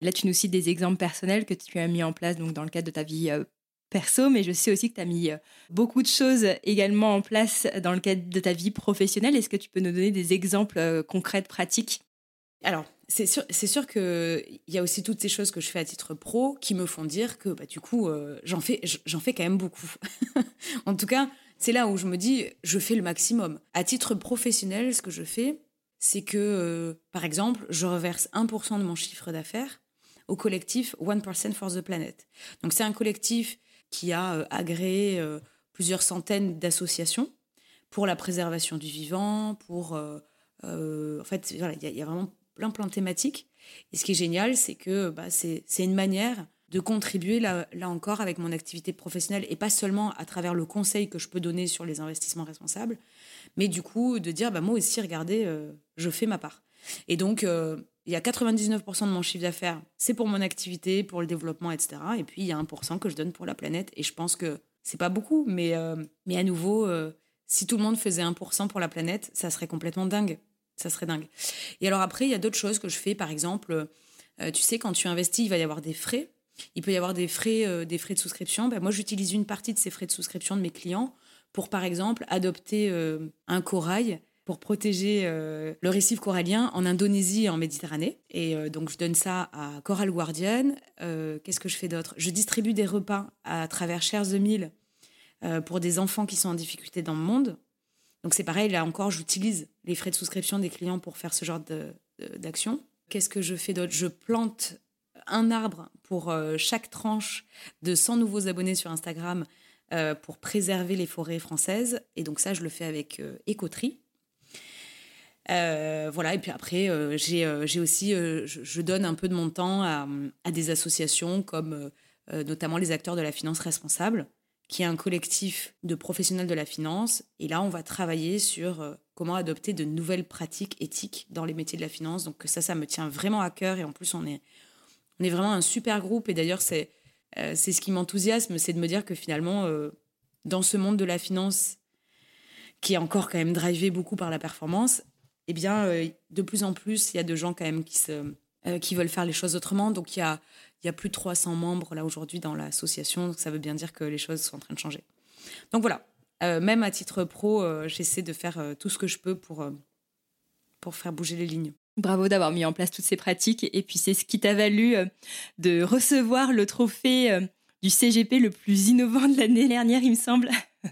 S5: Là, tu nous cites des exemples personnels que tu as mis en place donc, dans le cadre de ta vie euh, perso, mais je sais aussi que tu as mis euh, beaucoup de choses également en place dans le cadre de ta vie professionnelle. Est-ce que tu peux nous donner des exemples euh, concrets, pratiques?
S4: Alors, c'est sûr, c'est sûr qu'il y a aussi toutes ces choses que je fais à titre pro qui me font dire que bah, du coup, j'en fais, j'en fais quand même beaucoup. en tout cas, c'est là où je me dis, je fais le maximum. À titre professionnel, ce que je fais, c'est que, euh, par exemple, je reverse 1% de mon chiffre d'affaires au collectif 1% for the Planet. Donc c'est un collectif qui a euh, agréé euh, plusieurs centaines d'associations pour la préservation du vivant, pour... en fait, il y, a vraiment plein plein de thématiques. Et ce qui est génial, c'est que bah, c'est une manière de contribuer là, encore avec mon activité professionnelle et pas seulement à travers le conseil que je peux donner sur les investissements responsables, mais du coup de dire bah, moi aussi, regardez, euh, je fais ma part. Et donc, euh, il y a 99% de mon chiffre d'affaires, c'est pour mon activité, pour le développement, etc. Et puis, il y a 1% que je donne pour la planète. Et je pense que c'est pas beaucoup, mais, euh, mais à nouveau, si tout le monde faisait 1% pour la planète, ça serait complètement dingue. Ça serait dingue. Et alors après, il y a d'autres choses que je fais. Par exemple, tu sais, quand tu investis, il va y avoir des frais. Il peut y avoir des frais, euh, des frais de souscription. Ben, moi, j'utilise une partie de ces frais de souscription de mes clients pour, par exemple, adopter euh, un corail pour protéger euh, le récif corallien en Indonésie et en Méditerranée. Et donc, je donne ça à Coral Guardian. Qu'est-ce que je fais d'autre? Je distribue des repas à travers Shares the Meal pour des enfants qui sont en difficulté dans le monde. Donc, c'est pareil, là encore, j'utilise les frais de souscription des clients pour faire ce genre d'action. Qu'est-ce que je fais d'autre? Je plante un arbre pour euh, chaque tranche de 100 nouveaux abonnés sur Instagram euh, pour préserver les forêts françaises. Et donc ça, je le fais avec euh, Écoterie. voilà, et puis après, j'ai aussi, je, donne un peu de mon temps à des associations comme notamment les acteurs de la finance responsable, qui est un collectif de professionnels de la finance. Et là, on va travailler sur comment adopter de nouvelles pratiques éthiques dans les métiers de la finance. Donc ça, ça me tient vraiment à cœur. Et en plus, on est, on est vraiment un super groupe. Et d'ailleurs, c'est euh, c'est ce qui m'enthousiasme, c'est de me dire que finalement, euh, dans ce monde de la finance, qui est encore quand même drivé beaucoup par la performance, eh bien, euh, de plus en plus, il y a de gens quand même qui, se, qui veulent faire les choses autrement. Donc, il y a, y a plus de 300 membres là aujourd'hui dans l'association. Donc, ça veut bien dire que les choses sont en train de changer. Donc voilà, même à titre pro, j'essaie de faire tout ce que je peux pour, pour faire bouger les lignes.
S5: Bravo d'avoir mis en place toutes ces pratiques. Et puis, c'est ce qui t'a valu euh, de recevoir le trophée euh, du CGP le plus innovant de l'année dernière, il me semble.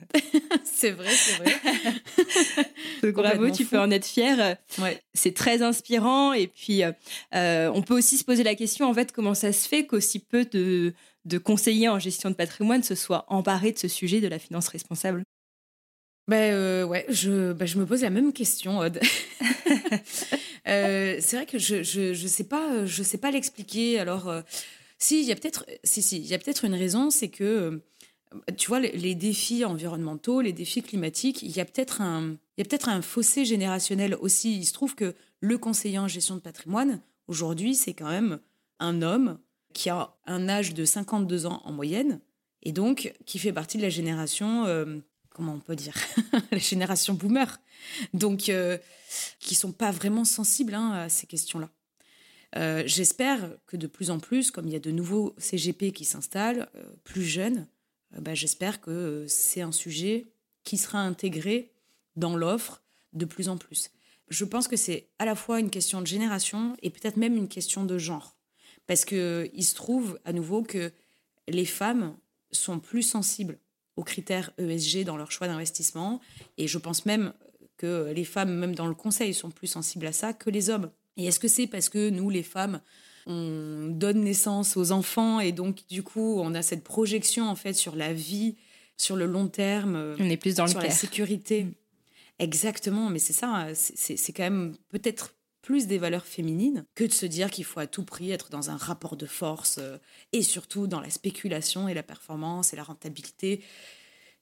S4: c'est vrai, c'est vrai.
S5: Donc, bravo, tu peux en être fier. Ouais. C'est très inspirant. Et puis, euh, on peut aussi se poser la question, en fait, comment ça se fait qu'aussi peu de, de conseillers en gestion de patrimoine se soient emparés de ce sujet de la finance responsable?
S4: Ben ouais, je, ben, je me pose la même question, Aude. Euh, c'est vrai que je, je, je sais pas, je sais pas l'expliquer. Alors, euh, si, il y a peut-être, si, si, y a peut-être une raison, c'est que, tu vois, les, défis environnementaux, les défis climatiques, il y a peut-être un, y a peut-être un fossé générationnel aussi. Il se trouve que le conseiller en gestion de patrimoine, aujourd'hui, c'est quand même un homme qui a un âge de 52 ans en moyenne, et donc qui fait partie de la génération euh, comment on peut dire, la génération boomer, donc euh, qui sont pas vraiment sensibles hein, à ces questions-là. Euh, j'espère que de plus en plus, comme il y a de nouveaux CGP qui s'installent, euh, plus jeunes, bah, j'espère que c'est un sujet qui sera intégré dans l'offre de plus en plus. Je pense que c'est à la fois une question de génération et peut-être même une question de genre. Parce qu'il se trouve à nouveau que les femmes sont plus sensibles aux critères ESG dans leur choix d'investissement. Et je pense même que les femmes, même dans le conseil, sont plus sensibles à ça que les hommes. Et est-ce que c'est parce que nous, les femmes, on donne naissance aux enfants et donc du coup, on a cette projection en fait sur la vie, sur le long terme,
S5: on est plus dans
S4: sur
S5: la
S4: sécurité? Mm. Exactement, mais c'est ça, c'est quand même peut-être plus des valeurs féminines que de se dire qu'il faut à tout prix être dans un rapport de force euh, et surtout dans la spéculation et la performance et la rentabilité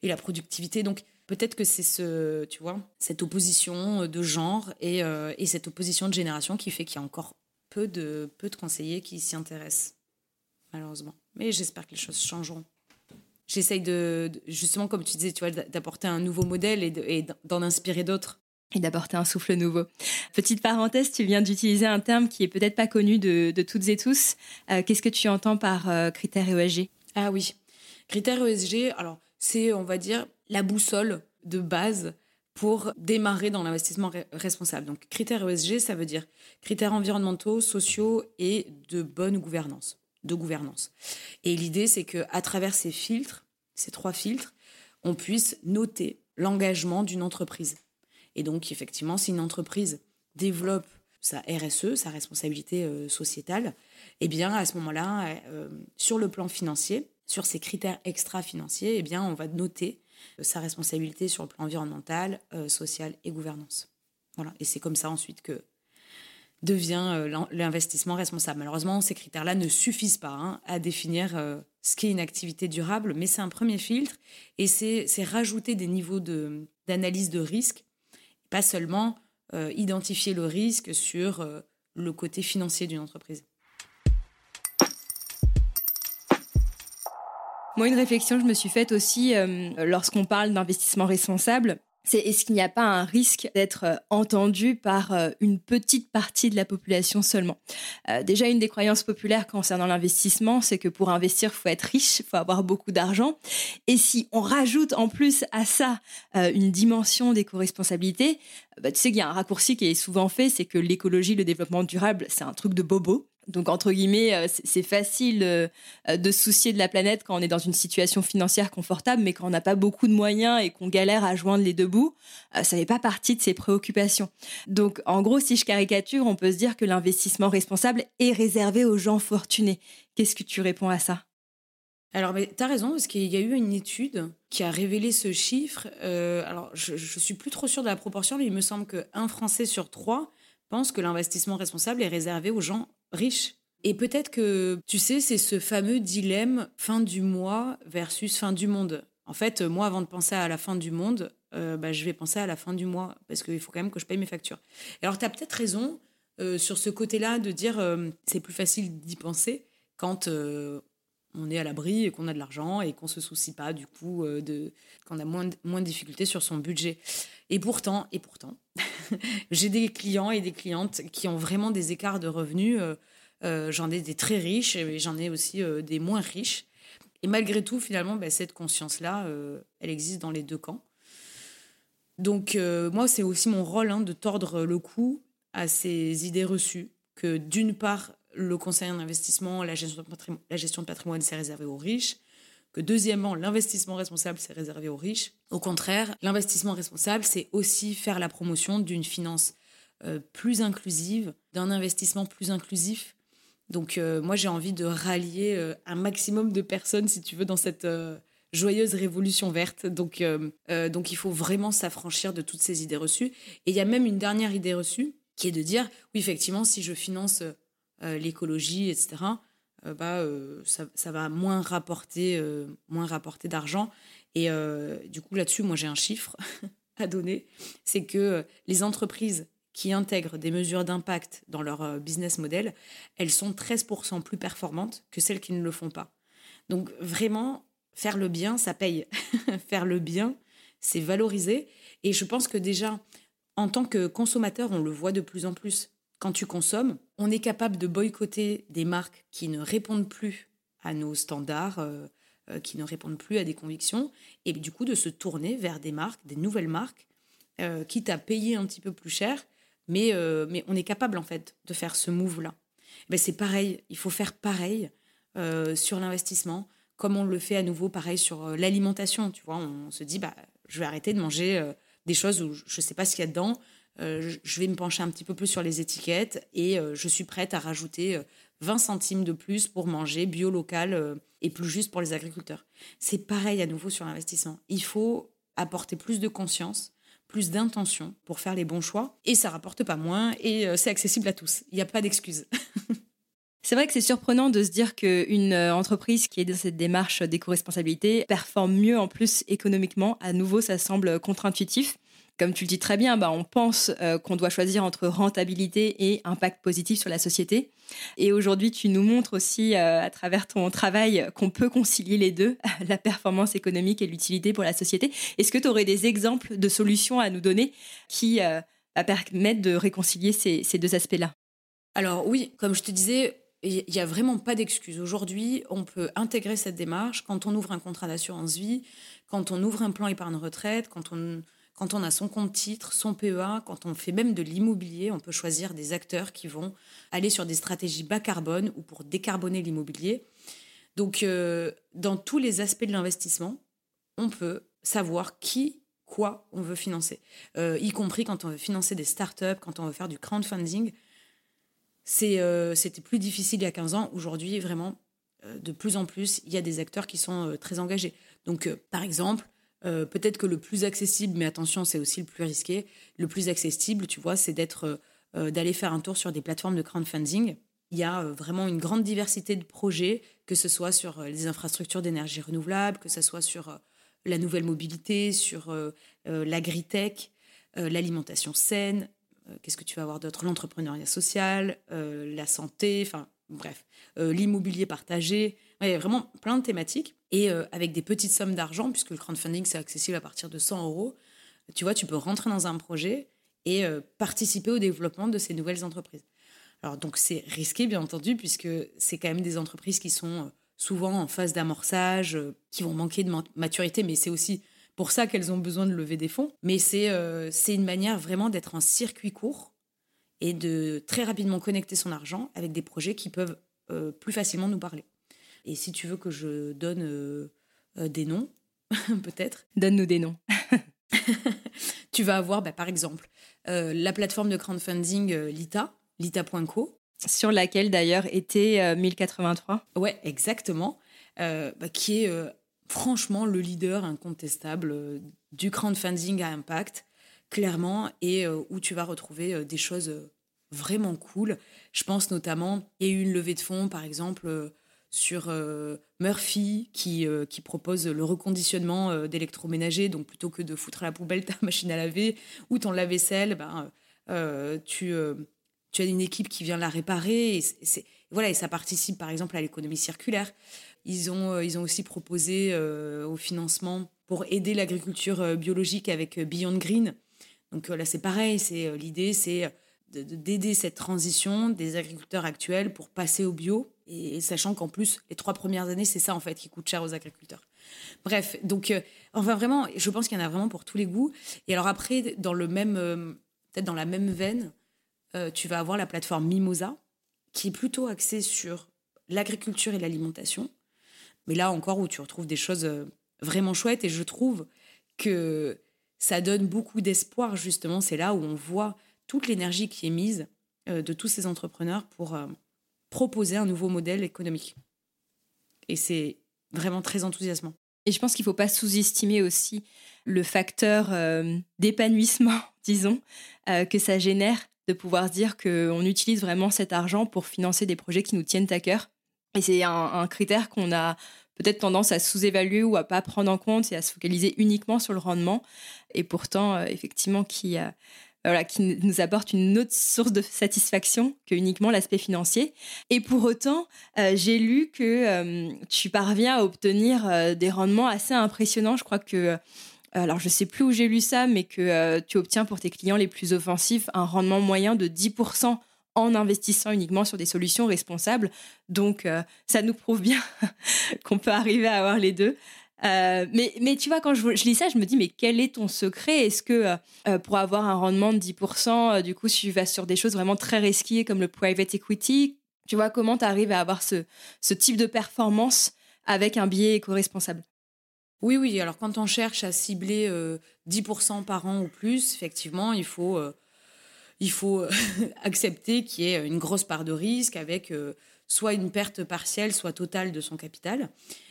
S4: et la productivité. Donc peut-être que c'est ce, tu vois, cette opposition de genre et, euh, et cette opposition de génération qui fait qu'il y a encore peu de, peu de conseillers qui s'y intéressent, malheureusement. Mais j'espère que les choses changeront. J'essaye de, justement, comme tu disais, tu vois, d'apporter un nouveau modèle et d'en inspirer d'autres
S5: et d'apporter un souffle nouveau. Petite parenthèse, tu viens d'utiliser un terme qui est peut-être pas connu de, toutes et tous. Euh, qu'est-ce que tu entends par euh, critères ESG
S4: Ah oui, critères ESG, alors c'est, on va dire, la boussole de base pour démarrer dans l'investissement responsable. Donc critères ESG, ça veut dire critères environnementaux, sociaux et de bonne gouvernance, de gouvernance. Et l'idée, c'est que à travers ces filtres, ces trois filtres, on puisse noter l'engagement d'une entreprise et donc, effectivement, si une entreprise développe sa RSE, sa responsabilité euh, sociétale, eh bien, à ce moment-là, euh, sur le plan financier, sur ces critères extra-financiers, eh bien, on va noter sa responsabilité sur le plan environnemental, social et gouvernance. Voilà. Et c'est comme ça ensuite que devient l'investissement responsable. Malheureusement, ces critères-là ne suffisent pas hein, à définir ce qu'est une activité durable, mais c'est un premier filtre et c'est rajouter des niveaux d'analyse de, risque, pas seulement identifier le risque sur le côté financier d'une entreprise.
S5: Moi, une réflexion que je me suis faite aussi euh, lorsqu'on parle d'investissement responsable, c'est est-ce qu'il n'y a pas un risque d'être euh, entendu par euh, une petite partie de la population seulement? Déjà, une des croyances populaires concernant l'investissement, c'est que pour investir, faut être riche, faut avoir beaucoup d'argent. Et si on rajoute en plus à ça une dimension d'éco-responsabilité, bah, tu sais qu'il y a un raccourci qui est souvent fait, c'est que l'écologie, le développement durable, c'est un truc de bobo. Donc, entre guillemets, euh, c'est facile euh, de se soucier de la planète quand on est dans une situation financière confortable, mais quand on n'a pas beaucoup de moyens et qu'on galère à joindre les deux bouts, euh, ça n'est pas partie de ses préoccupations. Donc, en gros, si je caricature, on peut se dire que l'investissement responsable est réservé aux gens fortunés. Qu'est-ce que tu réponds à ça?
S4: Alors, tu as raison, parce qu'il y a eu une étude qui a révélé ce chiffre. alors, je ne suis plus trop sûre de la proportion, mais il me semble qu'un Français sur trois pense que l'investissement responsable est réservé aux gens riche. Et peut-être que, tu sais, c'est ce fameux dilemme fin du mois versus fin du monde. En fait, moi, avant de penser à la fin du monde, euh, bah, je vais penser à la fin du mois parce qu'il faut quand même que je paye mes factures. Alors, tu as peut-être raison euh, sur ce côté-là de dire euh, c'est plus facile d'y penser quand on est à l'abri et qu'on a de l'argent et qu'on se soucie pas du coup de qu'on a moins moins de difficultés sur son budget. Et pourtant, et pourtant, j'ai des clients et des clientes qui ont vraiment des écarts de revenus. Euh, euh, j'en ai des très riches et j'en ai aussi euh, des moins riches. Et malgré tout, finalement, ben, cette conscience-là, elle existe dans les deux camps. Donc, moi, c'est aussi mon rôle hein, de tordre le cou à ces idées reçues que, d'une part, le conseil en investissement, la gestion la gestion de patrimoine, c'est réservé aux riches que deuxièmement, l'investissement responsable, c'est réservé aux riches. Au contraire, l'investissement responsable, c'est aussi faire la promotion d'une finance euh, plus inclusive, d'un investissement plus inclusif. Donc euh, moi, j'ai envie de rallier euh, un maximum de personnes, si tu veux, dans cette joyeuse révolution verte. Donc, donc il faut vraiment s'affranchir de toutes ces idées reçues. Et il y a même une dernière idée reçue, qui est de dire, oui, effectivement, si je finance l'écologie, etc., euh, bah, euh, ça, va moins rapporter, euh, moins rapporter d'argent. Et du coup, là-dessus, moi, j'ai un chiffre à donner. C'est que les entreprises qui intègrent des mesures d'impact dans leur business model, elles sont 13% plus performantes que celles qui ne le font pas. Donc vraiment, faire le bien, ça paye. faire le bien, c'est valoriser. Et je pense que déjà, en tant que consommateur, on le voit de plus en plus quand tu consommes, on est capable de boycotter des marques qui ne répondent plus à nos standards, euh, euh, qui ne répondent plus à des convictions, et du coup de se tourner vers des marques, des nouvelles marques, euh, quitte à payer un petit peu plus cher, mais, mais on est capable en fait de faire ce move-là. Ben, c'est pareil, il faut faire pareil sur l'investissement, comme on le fait à nouveau pareil sur l'alimentation. Tu vois, on se dit, bah, je vais arrêter de manger des choses où je ne sais pas ce qu'il y a dedans, je vais me pencher un petit peu plus sur les étiquettes et euh, je suis prête à rajouter 20 euh, centimes de plus pour manger bio local et plus juste pour les agriculteurs. C'est pareil à nouveau sur l'investissement. Il faut apporter plus de conscience, plus d'intention pour faire les bons choix et ça rapporte pas moins et c'est accessible à tous. Il n'y a pas d'excuses.
S5: C'est vrai que c'est surprenant de se dire qu'une entreprise qui est dans cette démarche d'éco-responsabilité performe mieux en plus économiquement. À nouveau, ça semble contre-intuitif comme tu le dis très bien, bah, on pense euh, qu'on doit choisir entre rentabilité et impact positif sur la société. Et aujourd'hui, tu nous montres aussi euh, à travers ton travail qu'on peut concilier les deux, la performance économique et l'utilité pour la société. Est-ce que tu aurais des exemples de solutions à nous donner qui euh, permettent de réconcilier ces, ces deux aspects-là?
S4: Alors oui, comme je te disais, il n'y a vraiment pas d'excuse. Aujourd'hui, on peut intégrer cette démarche quand on ouvre un contrat d'assurance vie, quand on ouvre un plan épargne retraite, quand on quand on a son compte titre, son PEA, quand on fait même de l'immobilier, on peut choisir des acteurs qui vont aller sur des stratégies bas carbone ou pour décarboner l'immobilier. Donc, euh, dans tous les aspects de l'investissement, on peut savoir qui, quoi on veut financer, euh, y compris quand on veut financer des startups, quand on veut faire du crowdfunding. Euh, c'était plus difficile il y a 15 ans. Aujourd'hui, vraiment, de plus en plus, il y a des acteurs qui sont très engagés. Donc, par exemple, euh, peut-être que le plus accessible, mais attention, c'est aussi le plus risqué. Le plus accessible, tu vois, c'est d'être d'aller faire un tour sur des plateformes de crowdfunding. Il y a vraiment une grande diversité de projets, que ce soit sur les infrastructures d'énergie renouvelable, que ce soit sur la nouvelle mobilité, sur l'agritech, l'alimentation saine, qu'est-ce que tu vas avoir d'autre L'entrepreneuriat social, la santé, enfin bref, l'immobilier partagé. Il y a vraiment plein de thématiques. Et avec des petites sommes d'argent, puisque le crowdfunding, c'est accessible à partir de 100 euros, tu vois, tu peux rentrer dans un projet et participer au développement de ces nouvelles entreprises. Alors, donc, c'est risqué, bien entendu, puisque c'est quand même des entreprises qui sont souvent en phase d'amorçage, qui vont manquer de maturité, mais c'est aussi pour ça qu'elles ont besoin de lever des fonds. Mais c'est c'est une manière vraiment d'être en circuit court et de très rapidement connecter son argent avec des projets qui peuvent plus facilement nous parler. Et si tu veux que je donne des noms, peut-être.
S5: Donne-nous des noms.
S4: tu vas avoir, bah, par exemple, la plateforme de crowdfunding Lita, lita.co.
S5: Sur laquelle d'ailleurs était 1083.
S4: Ouais, exactement. Bah, qui est franchement le leader incontestable du crowdfunding à impact, clairement, et où tu vas retrouver des choses vraiment cool. Je pense notamment, il y a eu une levée de fonds, par exemple, sur Murphy, qui, qui propose le reconditionnement d'électroménager. Donc, plutôt que de foutre à la poubelle ta machine à laver ou ton lave-vaisselle, ben, tu, tu as une équipe qui vient la réparer. Et, voilà, et ça participe, par exemple, à l'économie circulaire. Ils ont, ils ont aussi proposé au financement pour aider l'agriculture biologique avec Beyond Green. Donc là, c'est pareil. C'est l'idée, c'est d'aider cette transition des agriculteurs actuels pour passer au bio, et, sachant qu'en plus, les trois premières années, c'est ça en fait qui coûte cher aux agriculteurs. Bref, donc, euh, enfin vraiment, je pense qu'il y en a vraiment pour tous les goûts. Et alors après, dans le même, euh, peut-être dans la même veine, euh, tu vas avoir la plateforme Mimosa, qui est plutôt axée sur l'agriculture et l'alimentation. Mais là encore, où tu retrouves des choses vraiment chouettes, et je trouve que ça donne beaucoup d'espoir, justement. C'est là où on voit toute l'énergie qui est mise de tous ces entrepreneurs pour proposer un nouveau modèle économique. Et c'est vraiment très enthousiasmant.
S5: Et je pense qu'il ne faut pas sous-estimer aussi le facteur euh, d'épanouissement, disons, que ça génère de pouvoir dire qu'on utilise vraiment cet argent pour financer des projets qui nous tiennent à cœur. Et c'est un, critère qu'on a peut-être tendance à sous-évaluer ou à pas prendre en compte et à se focaliser uniquement sur le rendement. Et pourtant, effectivement, qui, voilà, qui nous apporte une autre source de satisfaction que uniquement l'aspect financier. Et pour autant, euh, j'ai lu que euh, tu parviens à obtenir euh, des rendements assez impressionnants. Je crois que, alors je sais plus où j'ai lu ça, mais que tu obtiens pour tes clients les plus offensifs un rendement moyen de 10% en investissant uniquement sur des solutions responsables. Donc, ça nous prouve bien qu'on peut arriver à avoir les deux. Euh, mais, mais tu vois, quand je, lis ça, je me dis, mais quel est ton secret? Est-ce que euh, euh, pour avoir un rendement de 10%, du coup, tu vas sur des choses vraiment très risquées comme le private equity, tu vois, comment tu arrives à avoir ce, ce type de performance avec un biais éco-responsable?
S4: Oui, oui. Alors, quand on cherche à cibler 10% par an ou plus, effectivement, il faut, il faut accepter qu'il y ait une grosse part de risque avec soit une perte partielle, soit totale de son capital.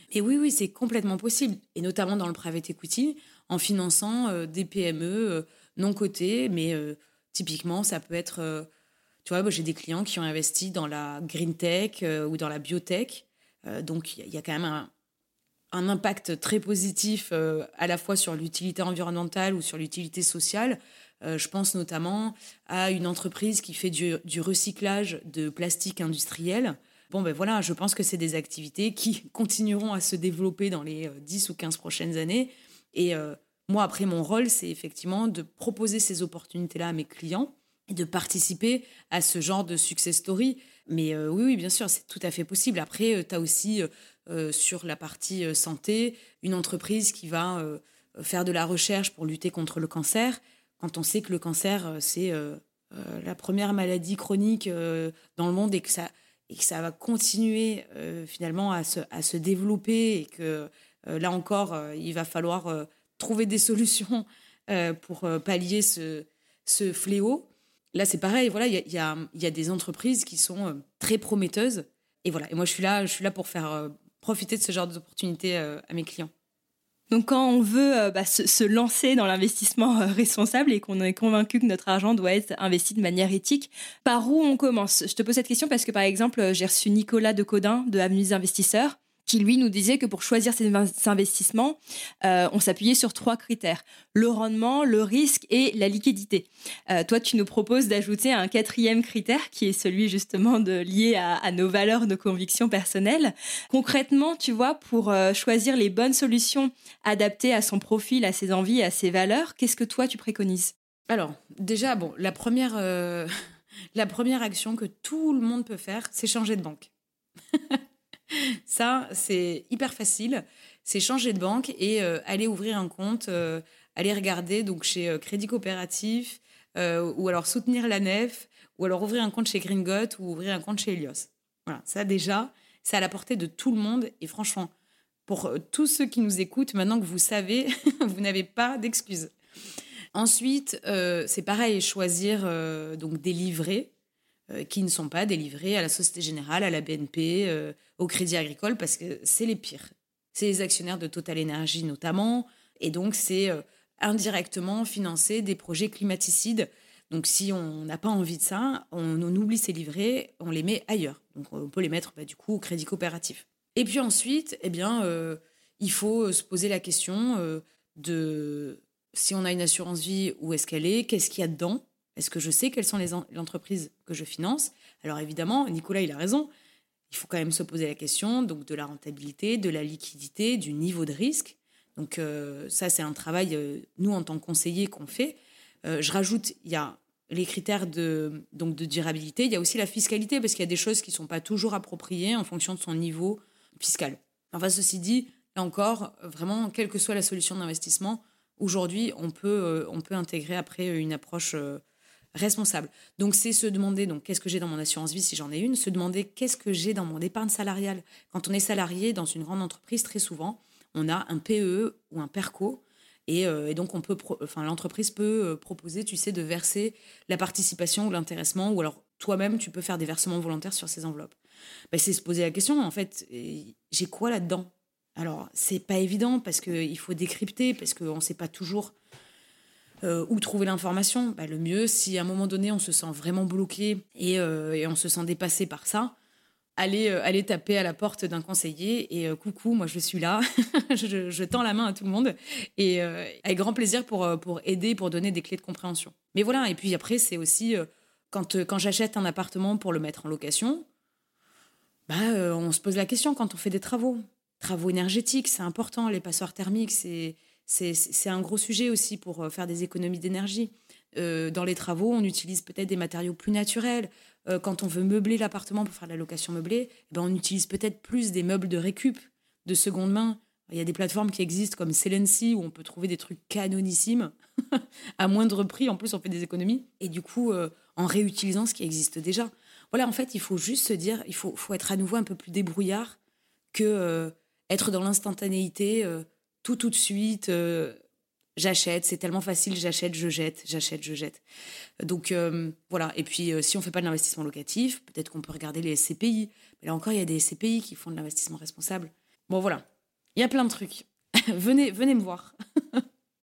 S4: Et oui, oui, c'est complètement possible, et notamment dans le private equity, en finançant euh, des PME euh, non cotées, mais euh, typiquement, ça peut être, tu vois, j'ai des clients qui ont investi dans la green tech ou dans la biotech, donc il y, a quand même un, un impact très positif à la fois sur l'utilité environnementale ou sur l'utilité sociale. je pense notamment à une entreprise qui fait du, du recyclage de plastique industriel Bon, ben voilà, je pense que c'est des activités qui continueront à se développer dans les 10 euh, ou 15 prochaines années. Et euh, moi, après, mon rôle, c'est effectivement de proposer ces opportunités-là à mes clients et de participer à ce genre de success story. Mais euh, oui, oui, bien sûr, c'est tout à fait possible. Après, tu as aussi sur la partie santé une entreprise qui va faire de la recherche pour lutter contre le cancer. Quand on sait que le cancer, c'est la première maladie chronique dans le monde et que ça et que ça va continuer euh, finalement à se, à se, développer et que euh, là encore, euh, il va falloir trouver des solutions pour pallier ce, ce, fléau. Là, c'est pareil, voilà, il y a, y, y a, des entreprises qui sont très prometteuses. Et voilà, et moi, je suis là, je suis là pour faire profiter de ce genre d'opportunités à mes clients.
S5: Donc quand on veut euh, bah, se, lancer dans l'investissement euh, responsable et qu'on est convaincu que notre argent doit être investi de manière éthique, par où on commence? Je te pose cette question parce que par exemple, j'ai reçu Nicolas de Codin de Avenue Investisseurs qui lui nous disait que pour choisir ses investissements, euh, on s'appuyait sur trois critères le rendement, le risque et la liquidité. Euh, toi, tu nous proposes d'ajouter un quatrième critère qui est celui justement de lié à, nos valeurs, nos convictions personnelles. Concrètement, tu vois, pour euh, choisir les bonnes solutions adaptées à son profil, à ses envies, à ses valeurs, qu'est-ce que toi tu préconises?
S4: Alors, déjà, bon, la première, la première action que tout le monde peut faire, c'est changer de banque. Ça, c'est hyper facile. C'est changer de banque et euh, aller ouvrir un compte, euh, aller regarder donc chez euh, Crédit Coopératif ou alors soutenir la nef ou alors ouvrir un compte chez Gringot ou ouvrir un compte chez Helios. Voilà, ça déjà, c'est à la portée de tout le monde et franchement, pour tous ceux qui nous écoutent, maintenant que vous savez, vous n'avez pas d'excuses. Ensuite, c'est pareil, choisir donc des livrets qui ne sont pas délivrés à la Société Générale, à la BNP, au Crédit Agricole, parce que c'est les pires. C'est les actionnaires de Total Energy notamment, et donc c'est euh, indirectement financer des projets climaticides. Donc si on n'a pas envie de ça, on, oublie ces livrets, on les met ailleurs. Donc on peut les mettre bah, du coup au crédit coopératif. Et puis ensuite, eh bien, il faut se poser la question de si on a une assurance vie, où est-ce qu'elle est, qu'est-ce qu'il y a dedans, est-ce que je sais quelles sont les, entreprises que je finance? Alors évidemment, Nicolas, il a raison. Il faut quand même se poser la question donc de la rentabilité, de la liquidité, du niveau de risque. Donc euh, ça, c'est un travail, euh, nous, en tant que conseillers, qu'on fait. Euh, je rajoute, il y a les critères de, donc de durabilité, il y a aussi la fiscalité, parce qu'il y a des choses qui ne sont pas toujours appropriées en fonction de son niveau fiscal. Enfin, ceci dit, là encore, vraiment, quelle que soit la solution d'investissement, aujourd'hui, on peut, on peut intégrer après une approche responsable. Donc c'est se demander donc qu'est-ce que j'ai dans mon assurance vie si j'en ai une, se demander qu'est-ce que j'ai dans mon épargne salariale. Quand on est salarié dans une grande entreprise, très souvent, on a un PE ou un PERCO et, euh, donc on peut, enfin l'entreprise peut euh, proposer, tu sais, de verser la participation ou l'intéressement ou alors toi-même tu peux faire des versements volontaires sur ces enveloppes. Ben, c'est se poser la question en fait, j'ai quoi là-dedans? Alors c'est pas évident parce qu'il faut décrypter parce qu'on ne sait pas toujours euh, où trouver l'information bah, Le mieux, si à un moment donné on se sent vraiment bloqué et, euh, on se sent dépassé par ça, allez, euh, taper à la porte d'un conseiller et coucou, moi je suis là, je, tends la main à tout le monde et avec grand plaisir pour, pour aider, pour donner des clés de compréhension. Mais voilà, et puis après, c'est aussi quand, quand j'achète un appartement pour le mettre en location, bah, on se pose la question quand on fait des travaux. Travaux énergétiques, c'est important, les passoires thermiques, c'est c'est un gros sujet aussi pour euh, faire des économies d'énergie. Euh, dans les travaux, on utilise peut-être des matériaux plus naturels. Euh, quand on veut meubler l'appartement pour faire de la location meublée, eh ben on utilise peut-être plus des meubles de récup, de seconde main. Il y a des plateformes qui existent comme Selency où on peut trouver des trucs canonissimes à moindre prix. En plus, on fait des économies. Et du coup, en réutilisant ce qui existe déjà. Voilà, en fait, il faut juste se dire, il faut, faut être à nouveau un peu plus débrouillard que être dans l'instantanéité tout tout de suite. Euh, j'achète, c'est tellement facile, j'achète, je jette, j'achète, je jette. Donc euh, voilà. Et puis euh, si on fait pas de l'investissement locatif, peut-être qu'on peut regarder les SCPI. Mais là encore, il y a des SCPI qui font de l'investissement responsable. Bon voilà, il y a plein de trucs. venez, venez me voir.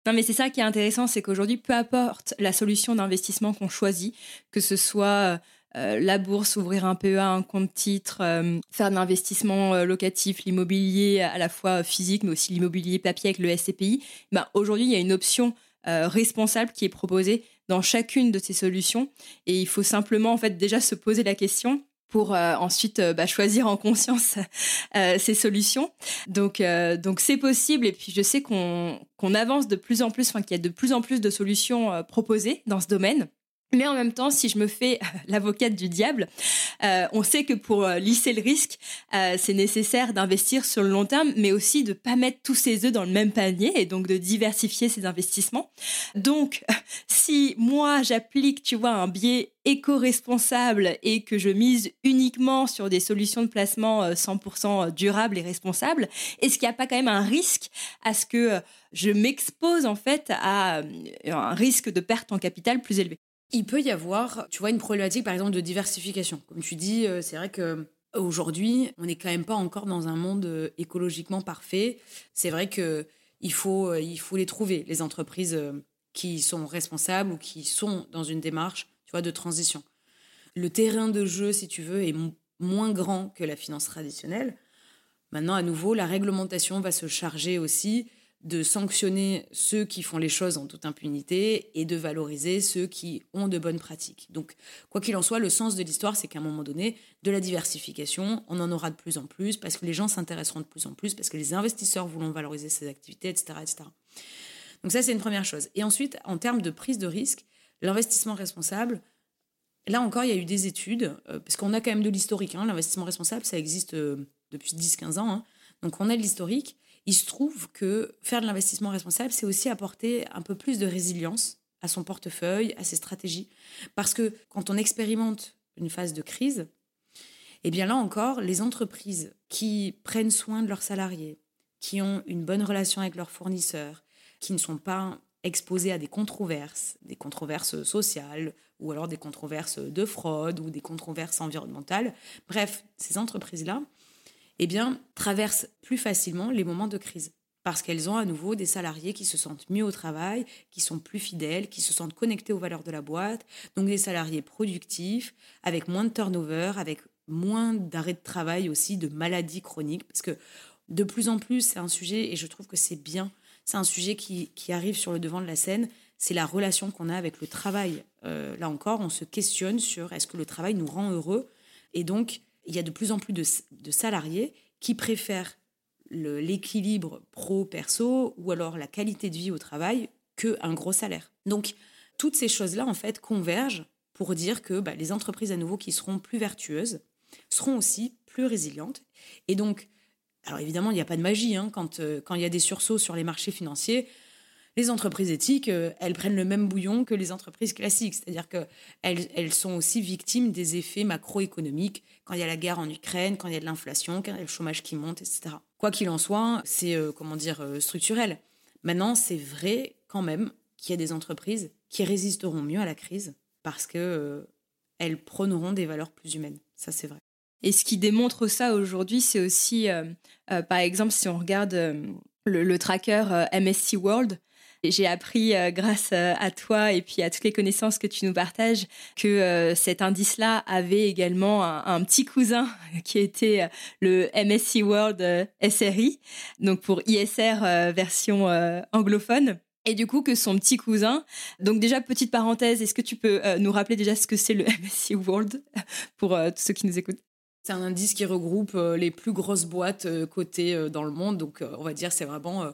S5: Non, mais c'est ça qui est intéressant, c'est qu'aujourd'hui, peu importe la solution d'investissement qu'on choisit, que ce soit euh, la bourse, ouvrir un PEA, un compte titre, euh, faire de l'investissement euh, locatif, l'immobilier à la fois physique, mais aussi l'immobilier papier avec le SCPI, ben, aujourd'hui, il y a une option responsable qui est proposée dans chacune de ces solutions. Et il faut simplement, en fait, déjà se poser la question pour ensuite bah, choisir en conscience ces solutions. Donc, donc c'est possible. Et puis, je sais qu'on avance de plus en plus, enfin, qu'il y a de plus en plus de solutions proposées dans ce domaine. Mais en même temps, si je me fais l'avocate du diable, euh, on sait que pour euh, lisser le risque, euh, c'est nécessaire d'investir sur le long terme, mais aussi de pas mettre tous ses œufs dans le même panier et donc de diversifier ses investissements. Donc, si moi j'applique, tu vois, un biais éco-responsable et que je mise uniquement sur des solutions de placement 100% durables et responsables, est-ce qu'il n'y a pas quand même un risque à ce que je m'expose en fait à un risque de perte en capital plus élevé?
S4: Il peut y avoir, tu vois, une problématique par exemple de diversification. Comme tu dis, euh, c'est vrai que aujourd'hui, on n'est quand même pas encore dans un monde euh, écologiquement parfait. C'est vrai que il faut, il faut les trouver, les entreprises qui sont responsables ou qui sont dans une démarche tu vois, de transition. Le terrain de jeu, si tu veux, est moins grand que la finance traditionnelle. Maintenant, à nouveau, la réglementation va se charger aussi de sanctionner ceux qui font les choses en toute impunité et de valoriser ceux qui ont de bonnes pratiques. Donc, quoi qu'il en soit, le sens de l'histoire, c'est qu'à un moment donné, de la diversification, on en aura de plus en plus, parce que les gens s'intéresseront de plus en plus, parce que les investisseurs voudront valoriser ces activités, etc. etc. Donc ça, c'est une première chose. Et ensuite, en termes de prise de risque, l'investissement responsable, là encore, il y a eu des études, euh, parce qu'on a quand même de l'historique. Hein. L'investissement responsable, ça existe euh, depuis 10-15 ans. Hein. Donc on a de l'historique il se trouve que faire de l'investissement responsable, c'est aussi apporter un peu plus de résilience à son portefeuille, à ses stratégies. Parce que quand on expérimente une phase de crise, eh bien là encore, les entreprises qui prennent soin de leurs salariés, qui ont une bonne relation avec leurs fournisseurs, qui ne sont pas exposées à des controverses, des controverses sociales, ou alors des controverses de fraude, ou des controverses environnementales, bref, ces entreprises-là, eh bien, traversent plus facilement les moments de crise. Parce qu'elles ont à nouveau des salariés qui se sentent mieux au travail, qui sont plus fidèles, qui se sentent connectés aux valeurs de la boîte. Donc des salariés productifs, avec moins de turnover, avec moins d'arrêt de travail aussi, de maladies chroniques. Parce que de plus en plus, c'est un sujet, et je trouve que c'est bien, c'est un sujet qui, arrive sur le devant de la scène, c'est la relation qu'on a avec le travail. Euh, là encore, on se questionne sur est-ce que le travail nous rend heureux? Et donc, il y a de plus en plus de, salariés qui préfèrent l'équilibre pro-perso ou alors la qualité de vie au travail qu'un gros salaire. Donc, toutes ces choses-là, en fait, convergent pour dire que bah, les entreprises à nouveau qui seront plus vertueuses seront aussi plus résilientes. Et donc, alors évidemment, il n'y a pas de magie hein, quand, euh, quand il y a des sursauts sur les marchés financiers les entreprises éthiques, euh, elles prennent le même bouillon que les entreprises classiques. C'est-à-dire qu'elles elles sont aussi victimes des effets macroéconomiques quand il y a la guerre en Ukraine, quand il y a de l'inflation, quand il y a le chômage qui monte, etc. Quoi qu'il en soit, c'est euh, comment dire euh, structurel. Maintenant, c'est vrai quand même qu'il y a des entreprises qui résisteront mieux à la crise parce que elles prôneront des valeurs plus humaines. Ça, c'est vrai.
S5: Et ce qui démontre ça aujourd'hui, c'est aussi, par exemple, si on regarde le, le, tracker MSC World, j'ai appris euh, grâce euh, à toi et puis à toutes les connaissances que tu nous partages que euh, cet indice-là avait également un, petit cousin qui était le MSC World SRI, donc pour ISR version anglophone. Et du coup, que son petit cousin. Donc déjà, petite parenthèse, est-ce que tu peux nous rappeler déjà ce que c'est le MSC World pour tous ceux qui nous écoutent?
S4: C'est un indice qui regroupe les plus grosses boîtes cotées dans le monde. Donc, on va dire, c'est vraiment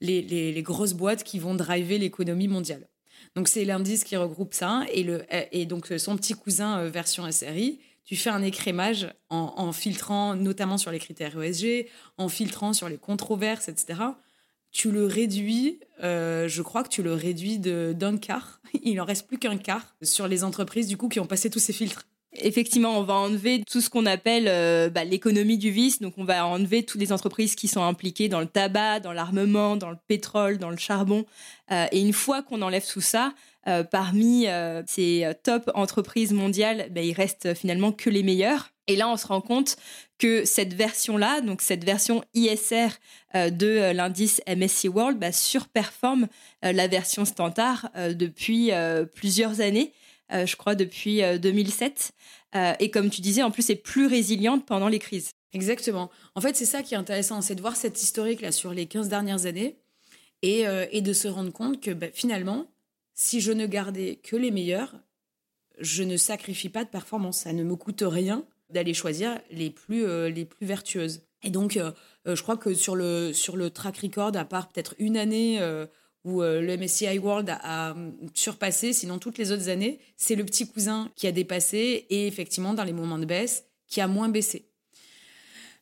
S4: les, grosses boîtes qui vont driver l'économie mondiale. Donc c'est l'indice qui regroupe ça et, le, et donc son petit cousin euh, version SRI. Tu fais un écrémage en, filtrant notamment sur les critères ESG, en filtrant sur les controverses, etc. Tu le réduis, euh, je crois que tu le réduis d'un quart. Il en reste plus qu'un quart sur les entreprises du coup qui ont passé tous ces filtres.
S5: Effectivement, on va enlever tout ce qu'on appelle euh, bah, l'économie du vice. Donc, on va enlever toutes les entreprises qui sont impliquées dans le tabac, dans l'armement, dans le pétrole, dans le charbon. Euh, et une fois qu'on enlève tout ça, euh, parmi ces top entreprises mondiales, bah, il reste finalement que les meilleures. Et là, on se rend compte que cette version-là, donc cette version ISR de l'indice MSCI World, bah, surperforme la version standard depuis plusieurs années. Euh, je crois, depuis 2007. Euh, euh, et comme tu disais, en plus, c'est plus résiliente pendant les crises.
S4: Exactement. En fait, c'est ça qui est intéressant, c'est de voir cette historique-là sur les 15 dernières années et, et de se rendre compte que bah, finalement, si je ne gardais que les meilleurs, je ne sacrifie pas de performance. Ça ne me coûte rien d'aller choisir les plus, les plus vertueuses. Et donc, je crois que sur le, sur le track record, à part peut-être une année où euh, le MSCI World a, hum, surpassé, sinon toutes les autres années, c'est le petit cousin qui a dépassé et effectivement, dans les moments de baisse, qui a moins baissé.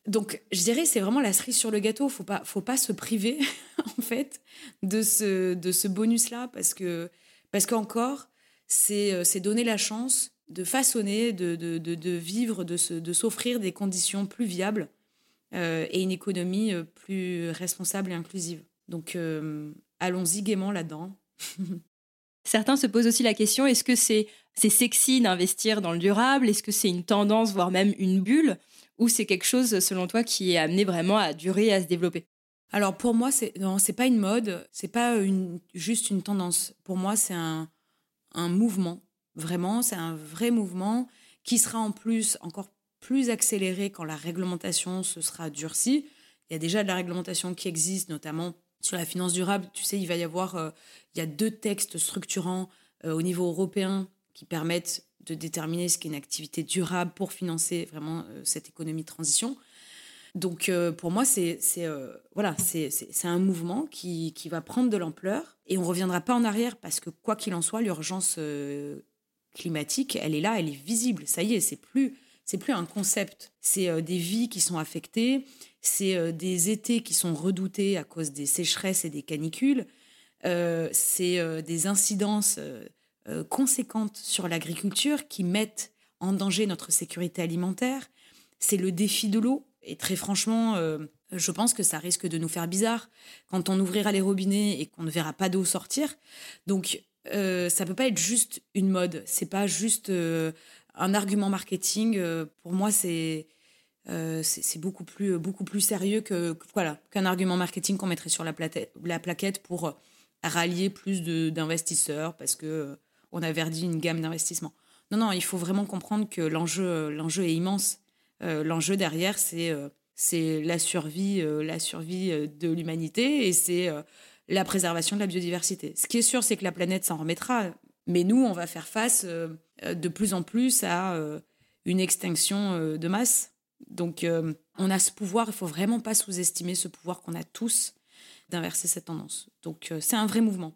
S4: Donc, je dirais, c'est vraiment la cerise sur le gâteau. Faut pas, faut pas se priver, en fait, de ce, de ce bonus-là, parce que, parce qu'encore, c'est, euh, c'est donner la chance de façonner, de, de, de, vivre, de, de s'offrir des conditions plus viables euh, et une économie plus responsable et inclusive. Donc, allons-y gaiement là-dedans.
S5: Certains se posent aussi la question est-ce que c'est sexy d'investir dans le durable? Est-ce que c'est une tendance, voire même une bulle? Ou c'est quelque chose, selon toi, qui est amené vraiment à durer et à se développer?
S4: Alors pour moi, c'est non, c'est pas une mode, c'est pas une, juste une tendance. Pour moi, c'est un, un mouvement. Vraiment, c'est un vrai mouvement qui sera en plus encore plus accéléré quand la réglementation se sera durcie. Il y a déjà de la réglementation qui existe, notamment sur la finance durable. Tu sais, il va y avoir, euh, il y a deux textes structurants euh, au niveau européen qui permettent de déterminer ce qu'est une activité durable pour financer vraiment euh, cette économie de transition. Donc pour moi, c'est voilà, un mouvement qui, qui, va prendre de l'ampleur et on reviendra pas en arrière parce que quoi qu'il en soit, l'urgence climatique, elle est là, elle est visible. Ça y est, c'est plus c'est plus un concept. C'est des vies qui sont affectées, c'est des étés qui sont redoutés à cause des sécheresses et des canicules, c'est des incidences euh, conséquentes sur l'agriculture qui mettent en danger notre sécurité alimentaire. C'est le défi de l'eau. Et très franchement, euh, je pense que ça risque de nous faire bizarre quand on ouvrira les robinets et qu'on ne verra pas d'eau sortir. Donc, euh, ça peut pas être juste une mode. C'est pas juste euh, un argument marketing. pour moi, c'est c'est beaucoup plus beaucoup plus sérieux que, voilà qu'un argument marketing qu'on mettrait sur la, la plaquette pour rallier plus d'investisseurs parce que on a verdi une gamme d'investissement. Non, non, il faut vraiment comprendre que l'enjeu, est immense. Euh, l'enjeu derrière, c'est, euh, la survie, euh, la survie de l'humanité et c'est la préservation de la biodiversité. Ce qui est sûr, c'est que la planète s'en remettra, mais nous, on va faire face de plus en plus à une extinction de masse. Donc, on a ce pouvoir, il faut vraiment pas sous-estimer ce pouvoir qu'on a tous d'inverser cette tendance. Donc, c'est un vrai mouvement.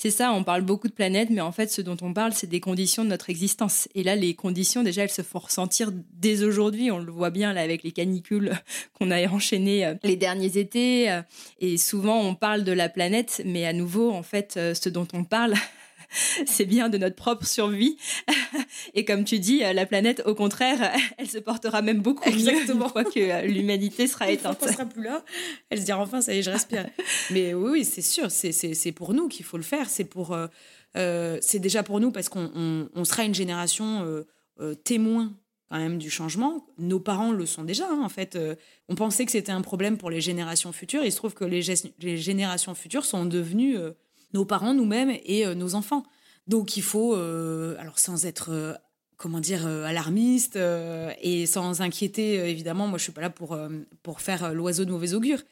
S5: C'est ça, on parle beaucoup de planète, mais en fait, ce dont on parle, c'est des conditions de notre existence. Et là, les conditions, déjà, elles se font ressentir dès aujourd'hui. On le voit bien là avec les canicules qu'on a enchaînées euh, les derniers étés. Euh, et souvent, on parle de la planète, mais à nouveau, en fait, euh, ce dont on parle, c'est bien de notre propre survie. Et comme tu dis, la planète, au contraire, elle se portera même beaucoup Exactement. mieux une fois que euh, l'humanité sera éteinte.
S4: Elle ne sera plus là. Elle se dira enfin, ça y est, je respire. Mais oui, c'est sûr, c'est pour nous qu'il faut le faire. C'est pour, euh, euh, c'est déjà pour nous parce qu'on on, sera une génération témoin quand même du changement. Nos parents le sont déjà. Hein, en fait, on pensait que c'était un problème pour les générations futures. Il se trouve que les, les générations futures sont devenues nos parents, nous-mêmes et euh, nos enfants. Donc il faut, euh, alors sans être euh, comment dire alarmiste et sans inquiéter évidemment moi je suis pas là pour pour faire l'oiseau de mauvais augure.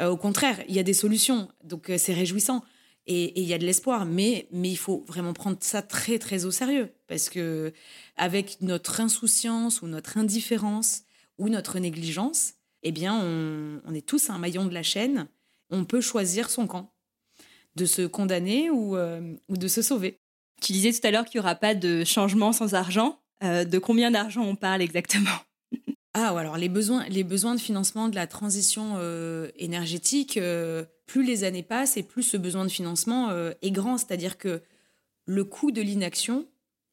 S4: Au contraire il y a des solutions. Donc c'est réjouissant. Et il y a de l'espoir. Mais mais il faut vraiment prendre ça très très au sérieux. Parce que avec notre insouciance ou notre indifférence ou notre négligence eh bien on, on est tous un maillon de la chaîne. On peut choisir son camp de se condamner euh, ou, de se sauver.
S5: Tu disais tout à l'heure qu'il n'y aura pas de changement sans argent. Euh, de combien d'argent on parle exactement?
S4: Ah, alors les besoins, les besoins de financement de la transition euh, énergétique, plus les années passent et plus ce besoin de financement est grand. C'est-à-dire que le coût de l'inaction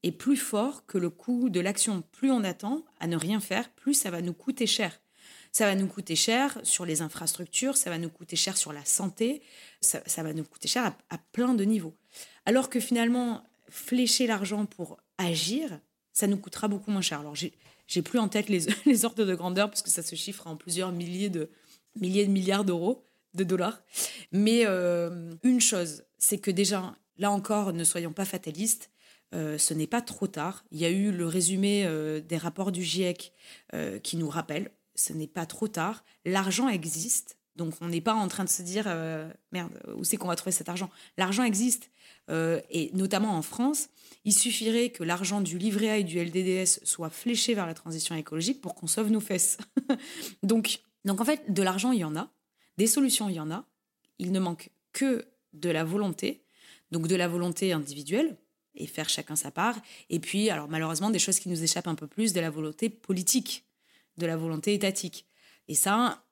S4: est plus fort que le coût de l'action. Plus on attend à ne rien faire, plus ça va nous coûter cher. Ça va nous coûter cher sur les infrastructures, ça va nous coûter cher sur la santé, ça, va nous coûter cher à, plein de niveaux. Alors que finalement, flécher l'argent pour agir, ça nous coûtera beaucoup moins cher. Alors, j'ai plus en tête les, ordres de grandeur parce que ça se chiffre en plusieurs milliers de, milliers de milliards d'euros, de dollars. Mais euh, une chose, c'est que déjà, là encore, ne soyons pas fatalistes. Euh, ce n'est pas trop tard. Il y a eu le résumé euh, des rapports du GIEC qui nous rappelle ce n'est pas trop tard. L'argent existe. Donc, on n'est pas en train de se dire, euh, merde, où c'est qu'on va trouver cet argent? L'argent existe. Euh, et notamment en France, il suffirait que l'argent du livret A et du LDDS soit fléché vers la transition écologique pour qu'on sauve nos fesses. donc, donc, en fait, de l'argent, il y en a. Des solutions, il y en a. Il ne manque que de la volonté. Donc, de la volonté individuelle et faire chacun sa part. Et puis, alors malheureusement, des choses qui nous échappent un peu plus, de la volonté politique de la volonté étatique. Et ça,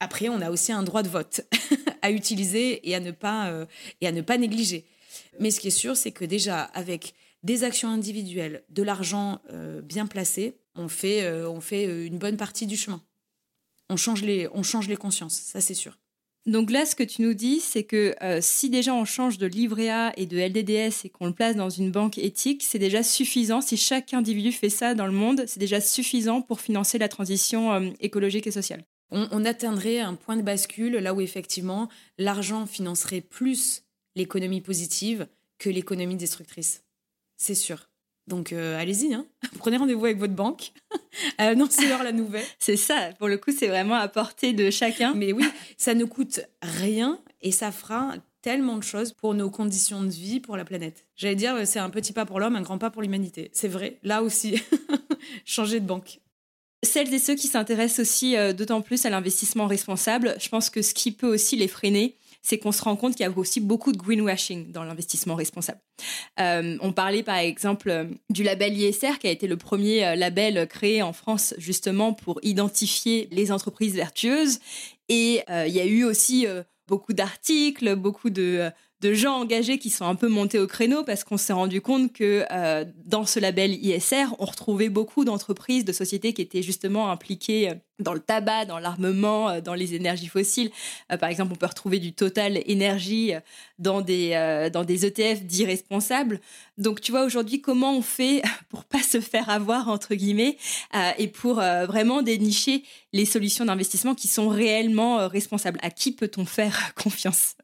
S4: après, on a aussi un droit de vote à utiliser et à ne pas, euh, et à ne pas négliger. Mais ce qui est sûr, c'est que déjà, avec des actions individuelles, de l'argent euh, bien placé, on fait, euh, on fait une bonne partie du chemin. On change les, on change les consciences, ça c'est sûr.
S5: Donc là, ce que tu nous dis, c'est que euh, si déjà on change de livret A et de LDDS et qu'on le place dans une banque éthique, c'est déjà suffisant. Si chaque individu fait ça dans le monde, c'est déjà suffisant pour financer la transition euh, écologique et sociale.
S4: on, atteindrait un point de bascule là où effectivement l'argent financerait plus l'économie positive que l'économie destructrice. C'est sûr. Donc euh, allez-y, hein. prenez rendez-vous avec votre banque, annoncez-leur la nouvelle.
S5: C'est ça, pour le coup, c'est vraiment à portée de chacun.
S4: Mais oui, ça ne coûte rien et ça fera tellement de choses pour nos conditions de vie, pour la planète. J'allais dire, euh, c'est un petit pas pour l'homme, un grand pas pour l'humanité. C'est vrai, là aussi, changer de banque.
S5: Celles et ceux qui s'intéressent aussi euh, d'autant plus à l'investissement responsable, je pense que ce qui peut aussi les freiner, c'est qu'on se rend compte qu'il y a aussi beaucoup de greenwashing dans l'investissement responsable. Euh, on parlait par exemple du label ISR, qui a été le premier label créé en France justement pour identifier les entreprises vertueuses. Et il y a eu aussi beaucoup d'articles, beaucoup de, de, gens engagés qui sont un peu montés au créneau parce qu'on s'est rendu compte que euh, dans ce label ISR, on retrouvait beaucoup d'entreprises, de sociétés qui étaient justement impliquées euh, dans le tabac, dans l'armement, euh, dans les énergies fossiles. par exemple, on peut retrouver du Total Énergie dans des, dans des ETF dits responsables. Donc, tu vois, aujourd'hui, comment on fait pour pas se faire avoir, entre guillemets, et pour vraiment dénicher les solutions d'investissement qui sont réellement responsables? À qui peut-on faire confiance?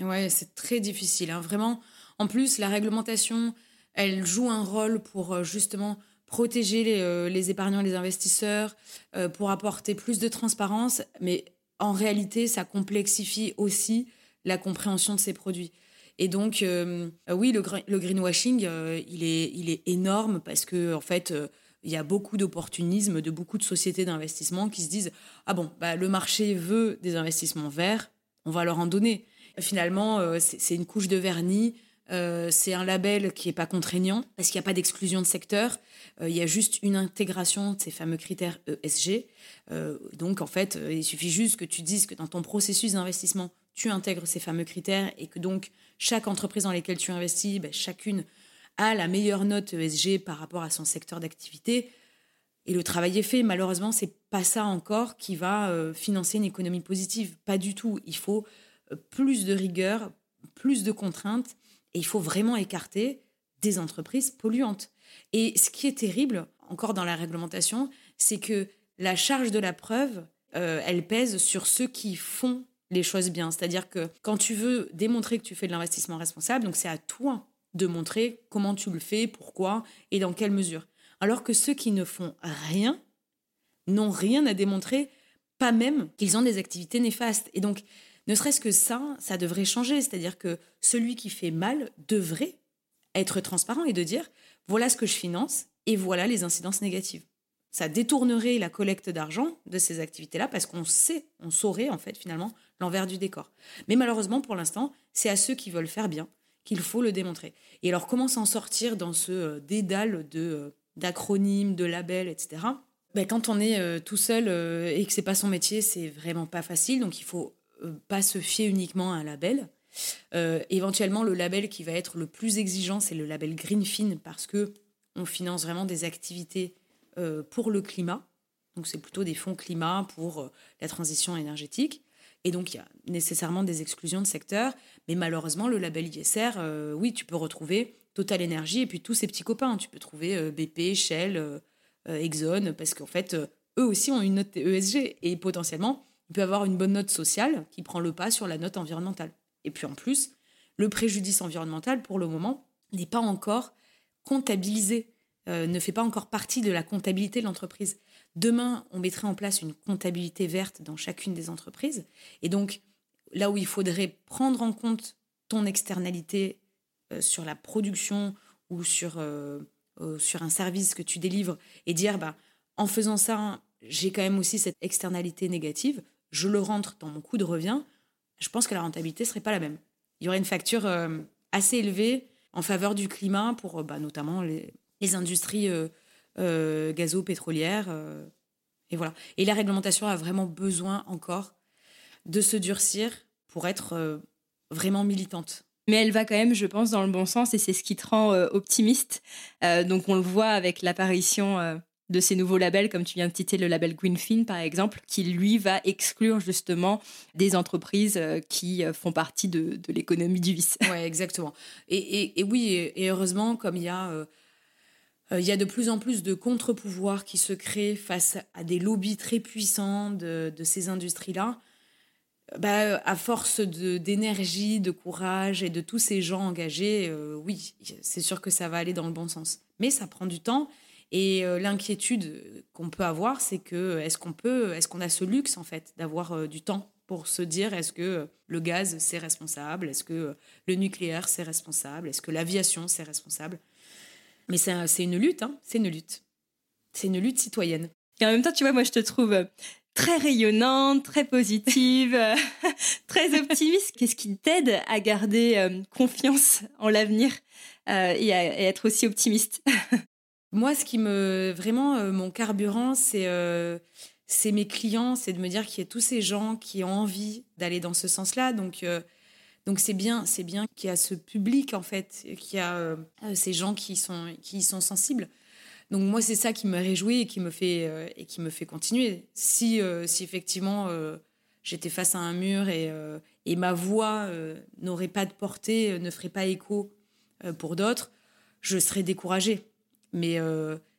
S4: Ouais, c'est très difficile. Hein. Vraiment, en plus, la réglementation, elle joue un rôle pour euh, justement protéger les, euh, les épargnants, les investisseurs, euh, pour apporter plus de transparence. Mais en réalité, ça complexifie aussi la compréhension de ces produits. Et donc, oui, le, le greenwashing, il, est, il est énorme parce que, en fait, il y a beaucoup d'opportunisme de beaucoup de sociétés d'investissement qui se disent Ah bon, bah, le marché veut des investissements verts, on va leur en donner. Finalement, euh, c'est une couche de vernis. Euh, c'est un label qui n'est pas contraignant parce qu'il n'y a pas d'exclusion de secteur. Euh, il y a juste une intégration de ces fameux critères ESG. donc, en fait, il suffit juste que tu dises que dans ton processus d'investissement, tu intègres ces fameux critères et que donc chaque entreprise dans laquelle tu investis, ben, chacune a la meilleure note ESG par rapport à son secteur d'activité. Et le travail est fait. Malheureusement, c'est pas ça encore qui va financer une économie positive. Pas du tout. Il faut plus de rigueur, plus de contraintes, et il faut vraiment écarter des entreprises polluantes. Et ce qui est terrible, encore dans la réglementation, c'est que la charge de la preuve, euh, elle pèse sur ceux qui font les choses bien. C'est-à-dire que quand tu veux démontrer que tu fais de l'investissement responsable, donc c'est à toi de montrer comment tu le fais, pourquoi et dans quelle mesure. Alors que ceux qui ne font rien n'ont rien à démontrer, pas même qu'ils ont des activités néfastes. Et donc, ne serait-ce que ça, ça devrait changer. C'est-à-dire que celui qui fait mal devrait être transparent et de dire voilà ce que je finance et voilà les incidences négatives. Ça détournerait la collecte d'argent de ces activités-là parce qu'on sait, on saurait en fait finalement l'envers du décor. Mais malheureusement, pour l'instant, c'est à ceux qui veulent faire bien qu'il faut le démontrer. Et alors, comment s'en sortir dans ce euh, dédale de euh, d'acronymes, de labels, etc. Ben, quand on est euh, tout seul et que c'est pas son métier, c'est vraiment pas facile. Donc, il faut pas se fier uniquement à un label. Euh, éventuellement, le label qui va être le plus exigeant, c'est le label Greenfin parce que on finance vraiment des activités euh, pour le climat. Donc, c'est plutôt des fonds climat pour la transition énergétique. Et donc, il y a nécessairement des exclusions de secteur. Mais malheureusement, le label ISR, oui, tu peux retrouver Total Energy et puis tous ces petits copains. Tu peux trouver BP, Shell, Exxon, parce qu'en fait, eux aussi ont une note ESG. Et potentiellement, il peut avoir une bonne note sociale qui prend le pas sur la note environnementale. Et puis en plus, le préjudice environnemental, pour le moment, n'est pas encore comptabilisé, euh, ne fait pas encore partie de la comptabilité de l'entreprise. Demain, on mettrait en place une comptabilité verte dans chacune des entreprises. Et donc, là où il faudrait prendre en compte ton externalité euh, sur la production ou sur, euh, sur un service que tu délivres et dire, bah, en faisant ça, j'ai quand même aussi cette externalité négative, je le rentre dans mon coût de revient, je pense que la rentabilité serait pas la même. Il y aurait une facture euh, assez élevée en faveur du climat pour euh, bah, notamment les, industries euh, gazo-pétrolières. et voilà. Et la réglementation a vraiment besoin encore de se durcir pour être vraiment militante
S5: mais elle va quand même, je pense, dans le bon sens et c'est ce qui te rend optimiste. donc on le voit avec l'apparition de ces nouveaux labels, comme tu viens de citer le label Greenfin par exemple, qui lui va exclure justement des entreprises euh, qui euh, font partie de, l'économie du vice.
S4: Oui, exactement. Et, oui, et, heureusement, comme il y a il y a de plus en plus de contre-pouvoirs qui se créent face à des lobbies très puissants de, de ces industries-là. Bah, à force d'énergie, de, courage et de tous ces gens engagés, oui, c'est sûr que ça va aller dans le bon sens. Mais ça prend du temps. Et l'inquiétude qu'on peut avoir, c'est que est-ce qu'on peut, est-ce qu'on a ce luxe en fait d'avoir du temps pour se dire est-ce que le gaz c'est responsable, est-ce que le nucléaire c'est responsable, est-ce que l'aviation c'est responsable? Mais c'est une lutte, hein c'est une lutte. C'est une lutte citoyenne.
S5: Et en même temps, tu vois, moi je te trouve euh, très rayonnante, très positive, euh, très optimiste. Qu'est-ce qui t'aide à garder euh, confiance en l'avenir et, à être aussi optimiste?
S4: Moi, ce qui me vraiment mon carburant, c'est c'est mes clients, c'est de me dire qu'il y a tous ces gens qui ont envie d'aller dans ce sens-là. Donc, euh, donc c'est bien, bien qu'il y a ce public en fait, qu'il y a euh, ces gens qui sont qui sont sensibles. Donc moi, c'est ça qui me réjouit et qui me fait euh, et qui me fait continuer. Si si effectivement j'étais face à un mur et et ma voix n'aurait pas de portée, ne ferait pas écho pour d'autres, je serais découragée. Mais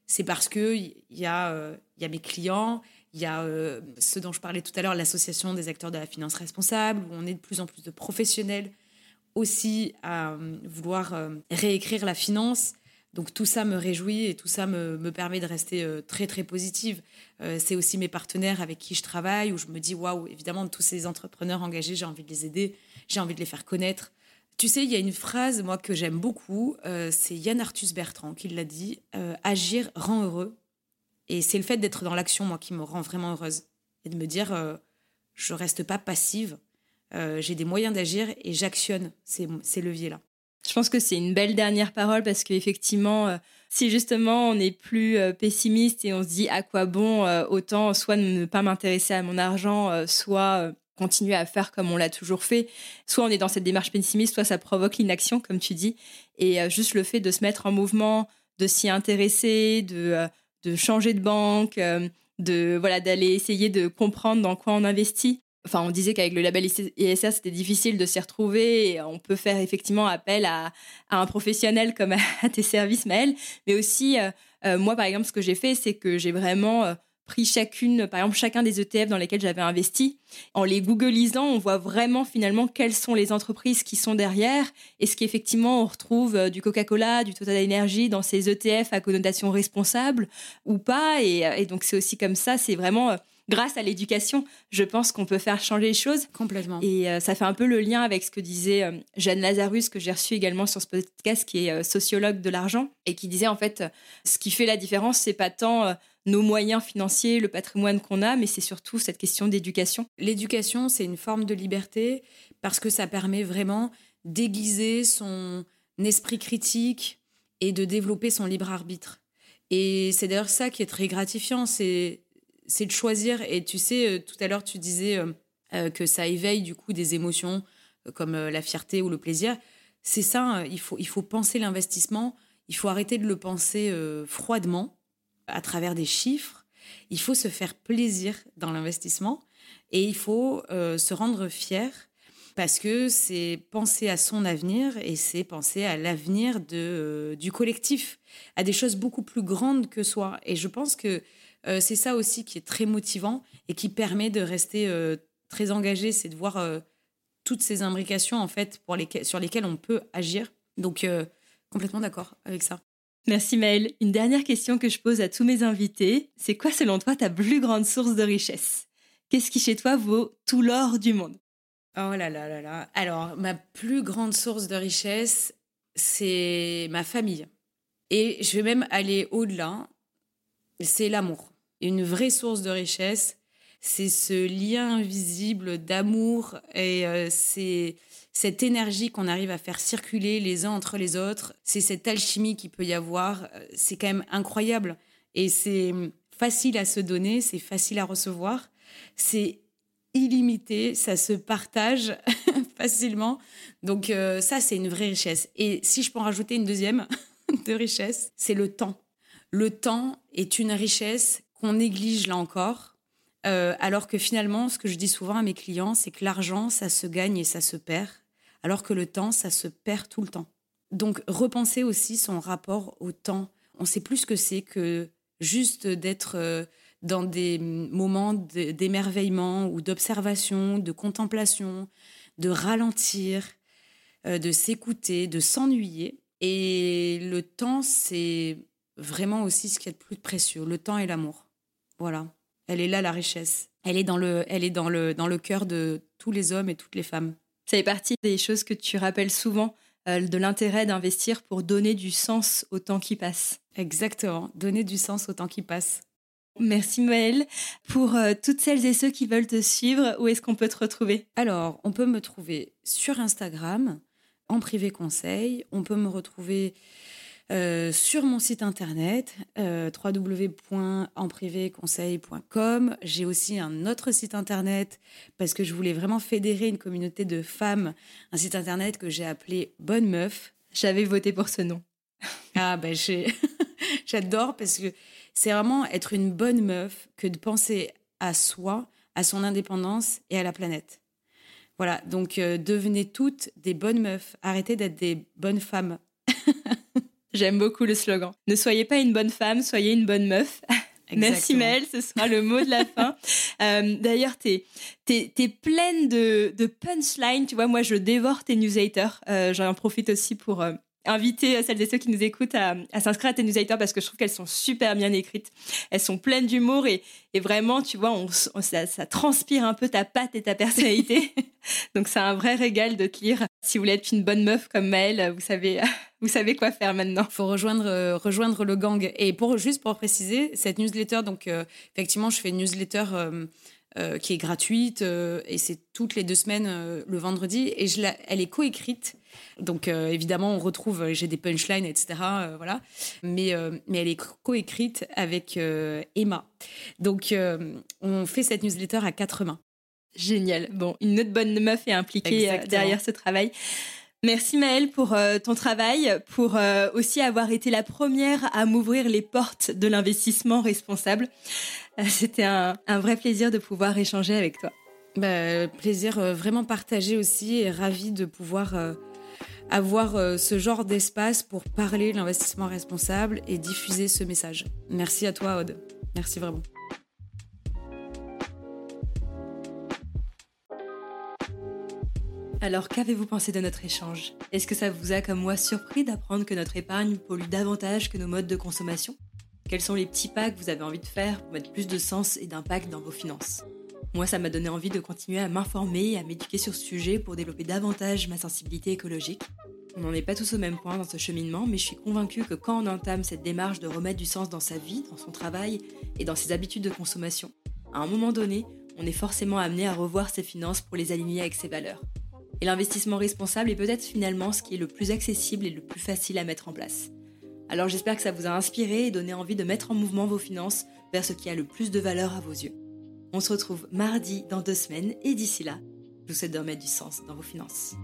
S4: c'est parce que il y a il y a mes clients il y a euh, ce dont je parlais tout à l'heure, l'association des acteurs de la finance responsable, où on est de plus en plus de professionnels aussi à euh, vouloir euh, réécrire la finance. Donc tout ça me réjouit et tout ça me, me permet de rester très très positive. c'est aussi mes partenaires avec qui je travaille, où je me dis, waouh, évidemment, tous ces entrepreneurs engagés, j'ai envie de les aider, j'ai envie de les faire connaître. Tu sais, il y a une phrase, moi, que j'aime beaucoup, c'est Yann Arthus Bertrand qui l'a dit, Agir rend heureux. Et c'est le fait d'être dans l'action, moi, qui me rend vraiment heureuse. Et de me dire, euh, je reste pas passive, euh, j'ai des moyens d'agir et j'actionne ces, ces leviers-là.
S5: Je pense que c'est une belle dernière parole parce qu'effectivement, euh, si justement on est plus pessimiste et on se dit à quoi bon, autant soit ne pas m'intéresser à mon argent, soit continuer à faire comme on l'a toujours fait. Soit on est dans cette démarche pessimiste, soit ça provoque l'inaction, comme tu dis. Et juste le fait de se mettre en mouvement, de s'y intéresser, de de changer de banque, euh, de voilà d'aller essayer de comprendre dans quoi on investit. Enfin, on disait qu'avec le label ISR, c'était difficile de s'y retrouver. Et on peut faire effectivement appel à, un professionnel comme à, tes services, Maëlle. Mais aussi, euh, euh, moi, par exemple, ce que j'ai fait, c'est que j'ai vraiment pris chacune, par exemple, chacun des ETF dans lesquels j'avais investi. En les googlisant, on voit vraiment finalement quelles sont les entreprises qui sont derrière. Est-ce qu'effectivement on retrouve euh, du Coca-Cola, du Total Energy dans ces ETF à connotation responsable ou pas? Et, euh, et, donc c'est aussi comme ça, c'est vraiment euh, grâce à l'éducation, je pense qu'on peut faire changer les choses.
S4: Complètement.
S5: Et ça fait un peu le lien avec ce que disait Jeanne Lazarus, que j'ai reçu également sur ce podcast, qui est sociologue de l'argent, et qui disait en fait, ce qui fait la différence, c'est pas tant nos moyens financiers, le patrimoine qu'on a, mais c'est surtout cette question d'éducation.
S4: L'éducation, c'est une forme de liberté parce que ça permet vraiment d'aiguiser son esprit critique et de développer son libre arbitre. Et c'est d'ailleurs ça qui est très gratifiant, c'est de choisir. Et tu sais, euh, tout à l'heure, tu disais euh, euh, que ça éveille du coup des émotions comme la fierté ou le plaisir. C'est ça, hein, il faut, il faut penser l'investissement, il faut arrêter de le penser froidement à travers des chiffres. Il faut se faire plaisir dans l'investissement et il faut euh, se rendre fier parce que c'est penser à son avenir et c'est penser à l'avenir euh, du collectif, à des choses beaucoup plus grandes que soi. Et je pense que euh, c'est ça aussi qui est très motivant et qui permet de rester très engagé, c'est de voir toutes ces imbrications en fait sur lesquelles on peut agir. Donc complètement d'accord avec ça.
S5: Merci Maëlle. Une dernière question que je pose à tous mes invités. C'est quoi selon toi ta plus grande source de richesse? Qu'est-ce qui chez toi vaut tout l'or du monde?
S4: Oh là là là là. Alors, ma plus grande source de richesse, c'est ma famille. Et je vais même aller au-delà. C'est l'amour. Une vraie source de richesse, c'est ce lien invisible d'amour et euh, c'est cette énergie qu'on arrive à faire circuler les uns entre les autres, c'est cette alchimie qu'il peut y avoir, euh, c'est quand même incroyable. Et c'est facile à se donner, c'est facile à recevoir, c'est illimité, ça se partage facilement. Donc euh, ça, c'est une vraie richesse. Et si je peux en rajouter une deuxième de richesse, c'est le temps. Le temps est une richesse qu'on néglige là encore, euh, alors que finalement, ce que je dis souvent à mes clients, c'est que l'argent, ça se gagne et ça se perd alors que le temps, ça se perd tout le temps. Donc repenser aussi son rapport au temps, on sait plus ce que c'est que juste d'être euh, dans des moments d'émerveillement ou d'observation, de contemplation, de ralentir, euh, de s'écouter, de s'ennuyer. Et le temps, c'est vraiment aussi ce qu'il y a plus précieux, le temps et l'amour. Voilà. Elle est là la richesse. Elle est dans le, elle est dans le, dans le cœur de tous les hommes et toutes les femmes.
S5: Ça fait partie des choses que tu rappelles souvent euh, de l'intérêt d'investir pour donner du sens au temps qui passe.
S4: Exactement, donner du sens au temps qui passe.
S5: Merci Maëlle. Pour euh, toutes celles et ceux qui veulent te suivre, où est-ce qu'on peut te retrouver?
S4: Alors, on peut me trouver sur Instagram, en privé conseil. On peut me retrouver euh, sur mon site internet euh, www.enprivéconseil.com. J'ai aussi un autre site internet parce que je voulais vraiment fédérer une communauté de femmes, un site internet que j'ai appelé Bonne Meuf.
S5: J'avais voté pour ce nom.
S4: Ah ben j'adore parce que c'est vraiment être une bonne meuf que de penser à soi, à son indépendance et à la planète. Voilà, donc euh, devenez toutes des bonnes meufs, arrêtez d'être des bonnes femmes.
S5: J'aime beaucoup le slogan. Ne soyez pas une bonne femme, soyez une bonne meuf. Merci Mel, ce sera le mot de la fin. Euh, d'ailleurs, tu es, pleine de, de punchlines. Tu vois, moi, je dévore tes newsletters. Euh, J'en profite aussi pour euh, inviter celles et ceux qui nous écoutent à, s'inscrire à tes newsletters parce que je trouve qu'elles sont super bien écrites. Elles sont pleines d'humour et, vraiment, tu vois, ça, transpire un peu ta patte et ta personnalité. Donc c'est un vrai régal de te lire. Si vous voulez être une bonne meuf comme Maëlle, vous savez, vous savez quoi faire maintenant.
S4: Il faut rejoindre, euh, rejoindre le gang. Et pour juste pour préciser, cette newsletter, donc euh, effectivement, je fais une newsletter. Euh, qui est gratuite et c'est toutes les deux semaines le vendredi et elle est coécrite donc euh, évidemment, on retrouve, euh, j'ai des punchlines, etc. Euh, voilà. Mais, mais elle est coécrite avec Emma. Donc on fait cette newsletter à quatre mains.
S5: Génial. Bon, une autre bonne meuf est impliquée derrière ce travail. Merci Maëlle pour ton travail, pour aussi avoir été la première à m'ouvrir les portes de l'investissement responsable. C'était un, un, vrai plaisir de pouvoir échanger avec toi.
S4: Bah, plaisir vraiment partagé aussi et ravi de pouvoir avoir euh, ce genre d'espace pour parler de l'investissement responsable et diffuser ce message. Merci à toi, Aude. Merci vraiment.
S5: Alors, qu'avez-vous pensé de notre échange? Est-ce que ça vous a, comme moi, surpris d'apprendre que notre épargne pollue davantage que nos modes de consommation? Quels sont les petits pas que vous avez envie de faire pour mettre plus de sens et d'impact dans vos finances? Moi, ça m'a donné envie de continuer à m'informer et à m'éduquer sur ce sujet pour développer davantage ma sensibilité écologique on n'en est pas tous au même point dans ce cheminement, mais je suis convaincue que quand on entame cette démarche de remettre du sens dans sa vie, dans son travail et dans ses habitudes de consommation, à un moment donné, on est forcément amené à revoir ses finances pour les aligner avec ses valeurs. Et l'investissement responsable est peut-être finalement ce qui est le plus accessible et le plus facile à mettre en place. Alors j'espère que ça vous a inspiré et donné envie de mettre en mouvement vos finances vers ce qui a le plus de valeur à vos yeux. On se retrouve mardi dans deux semaines et d'ici là, je vous souhaite de remettre du sens dans vos finances.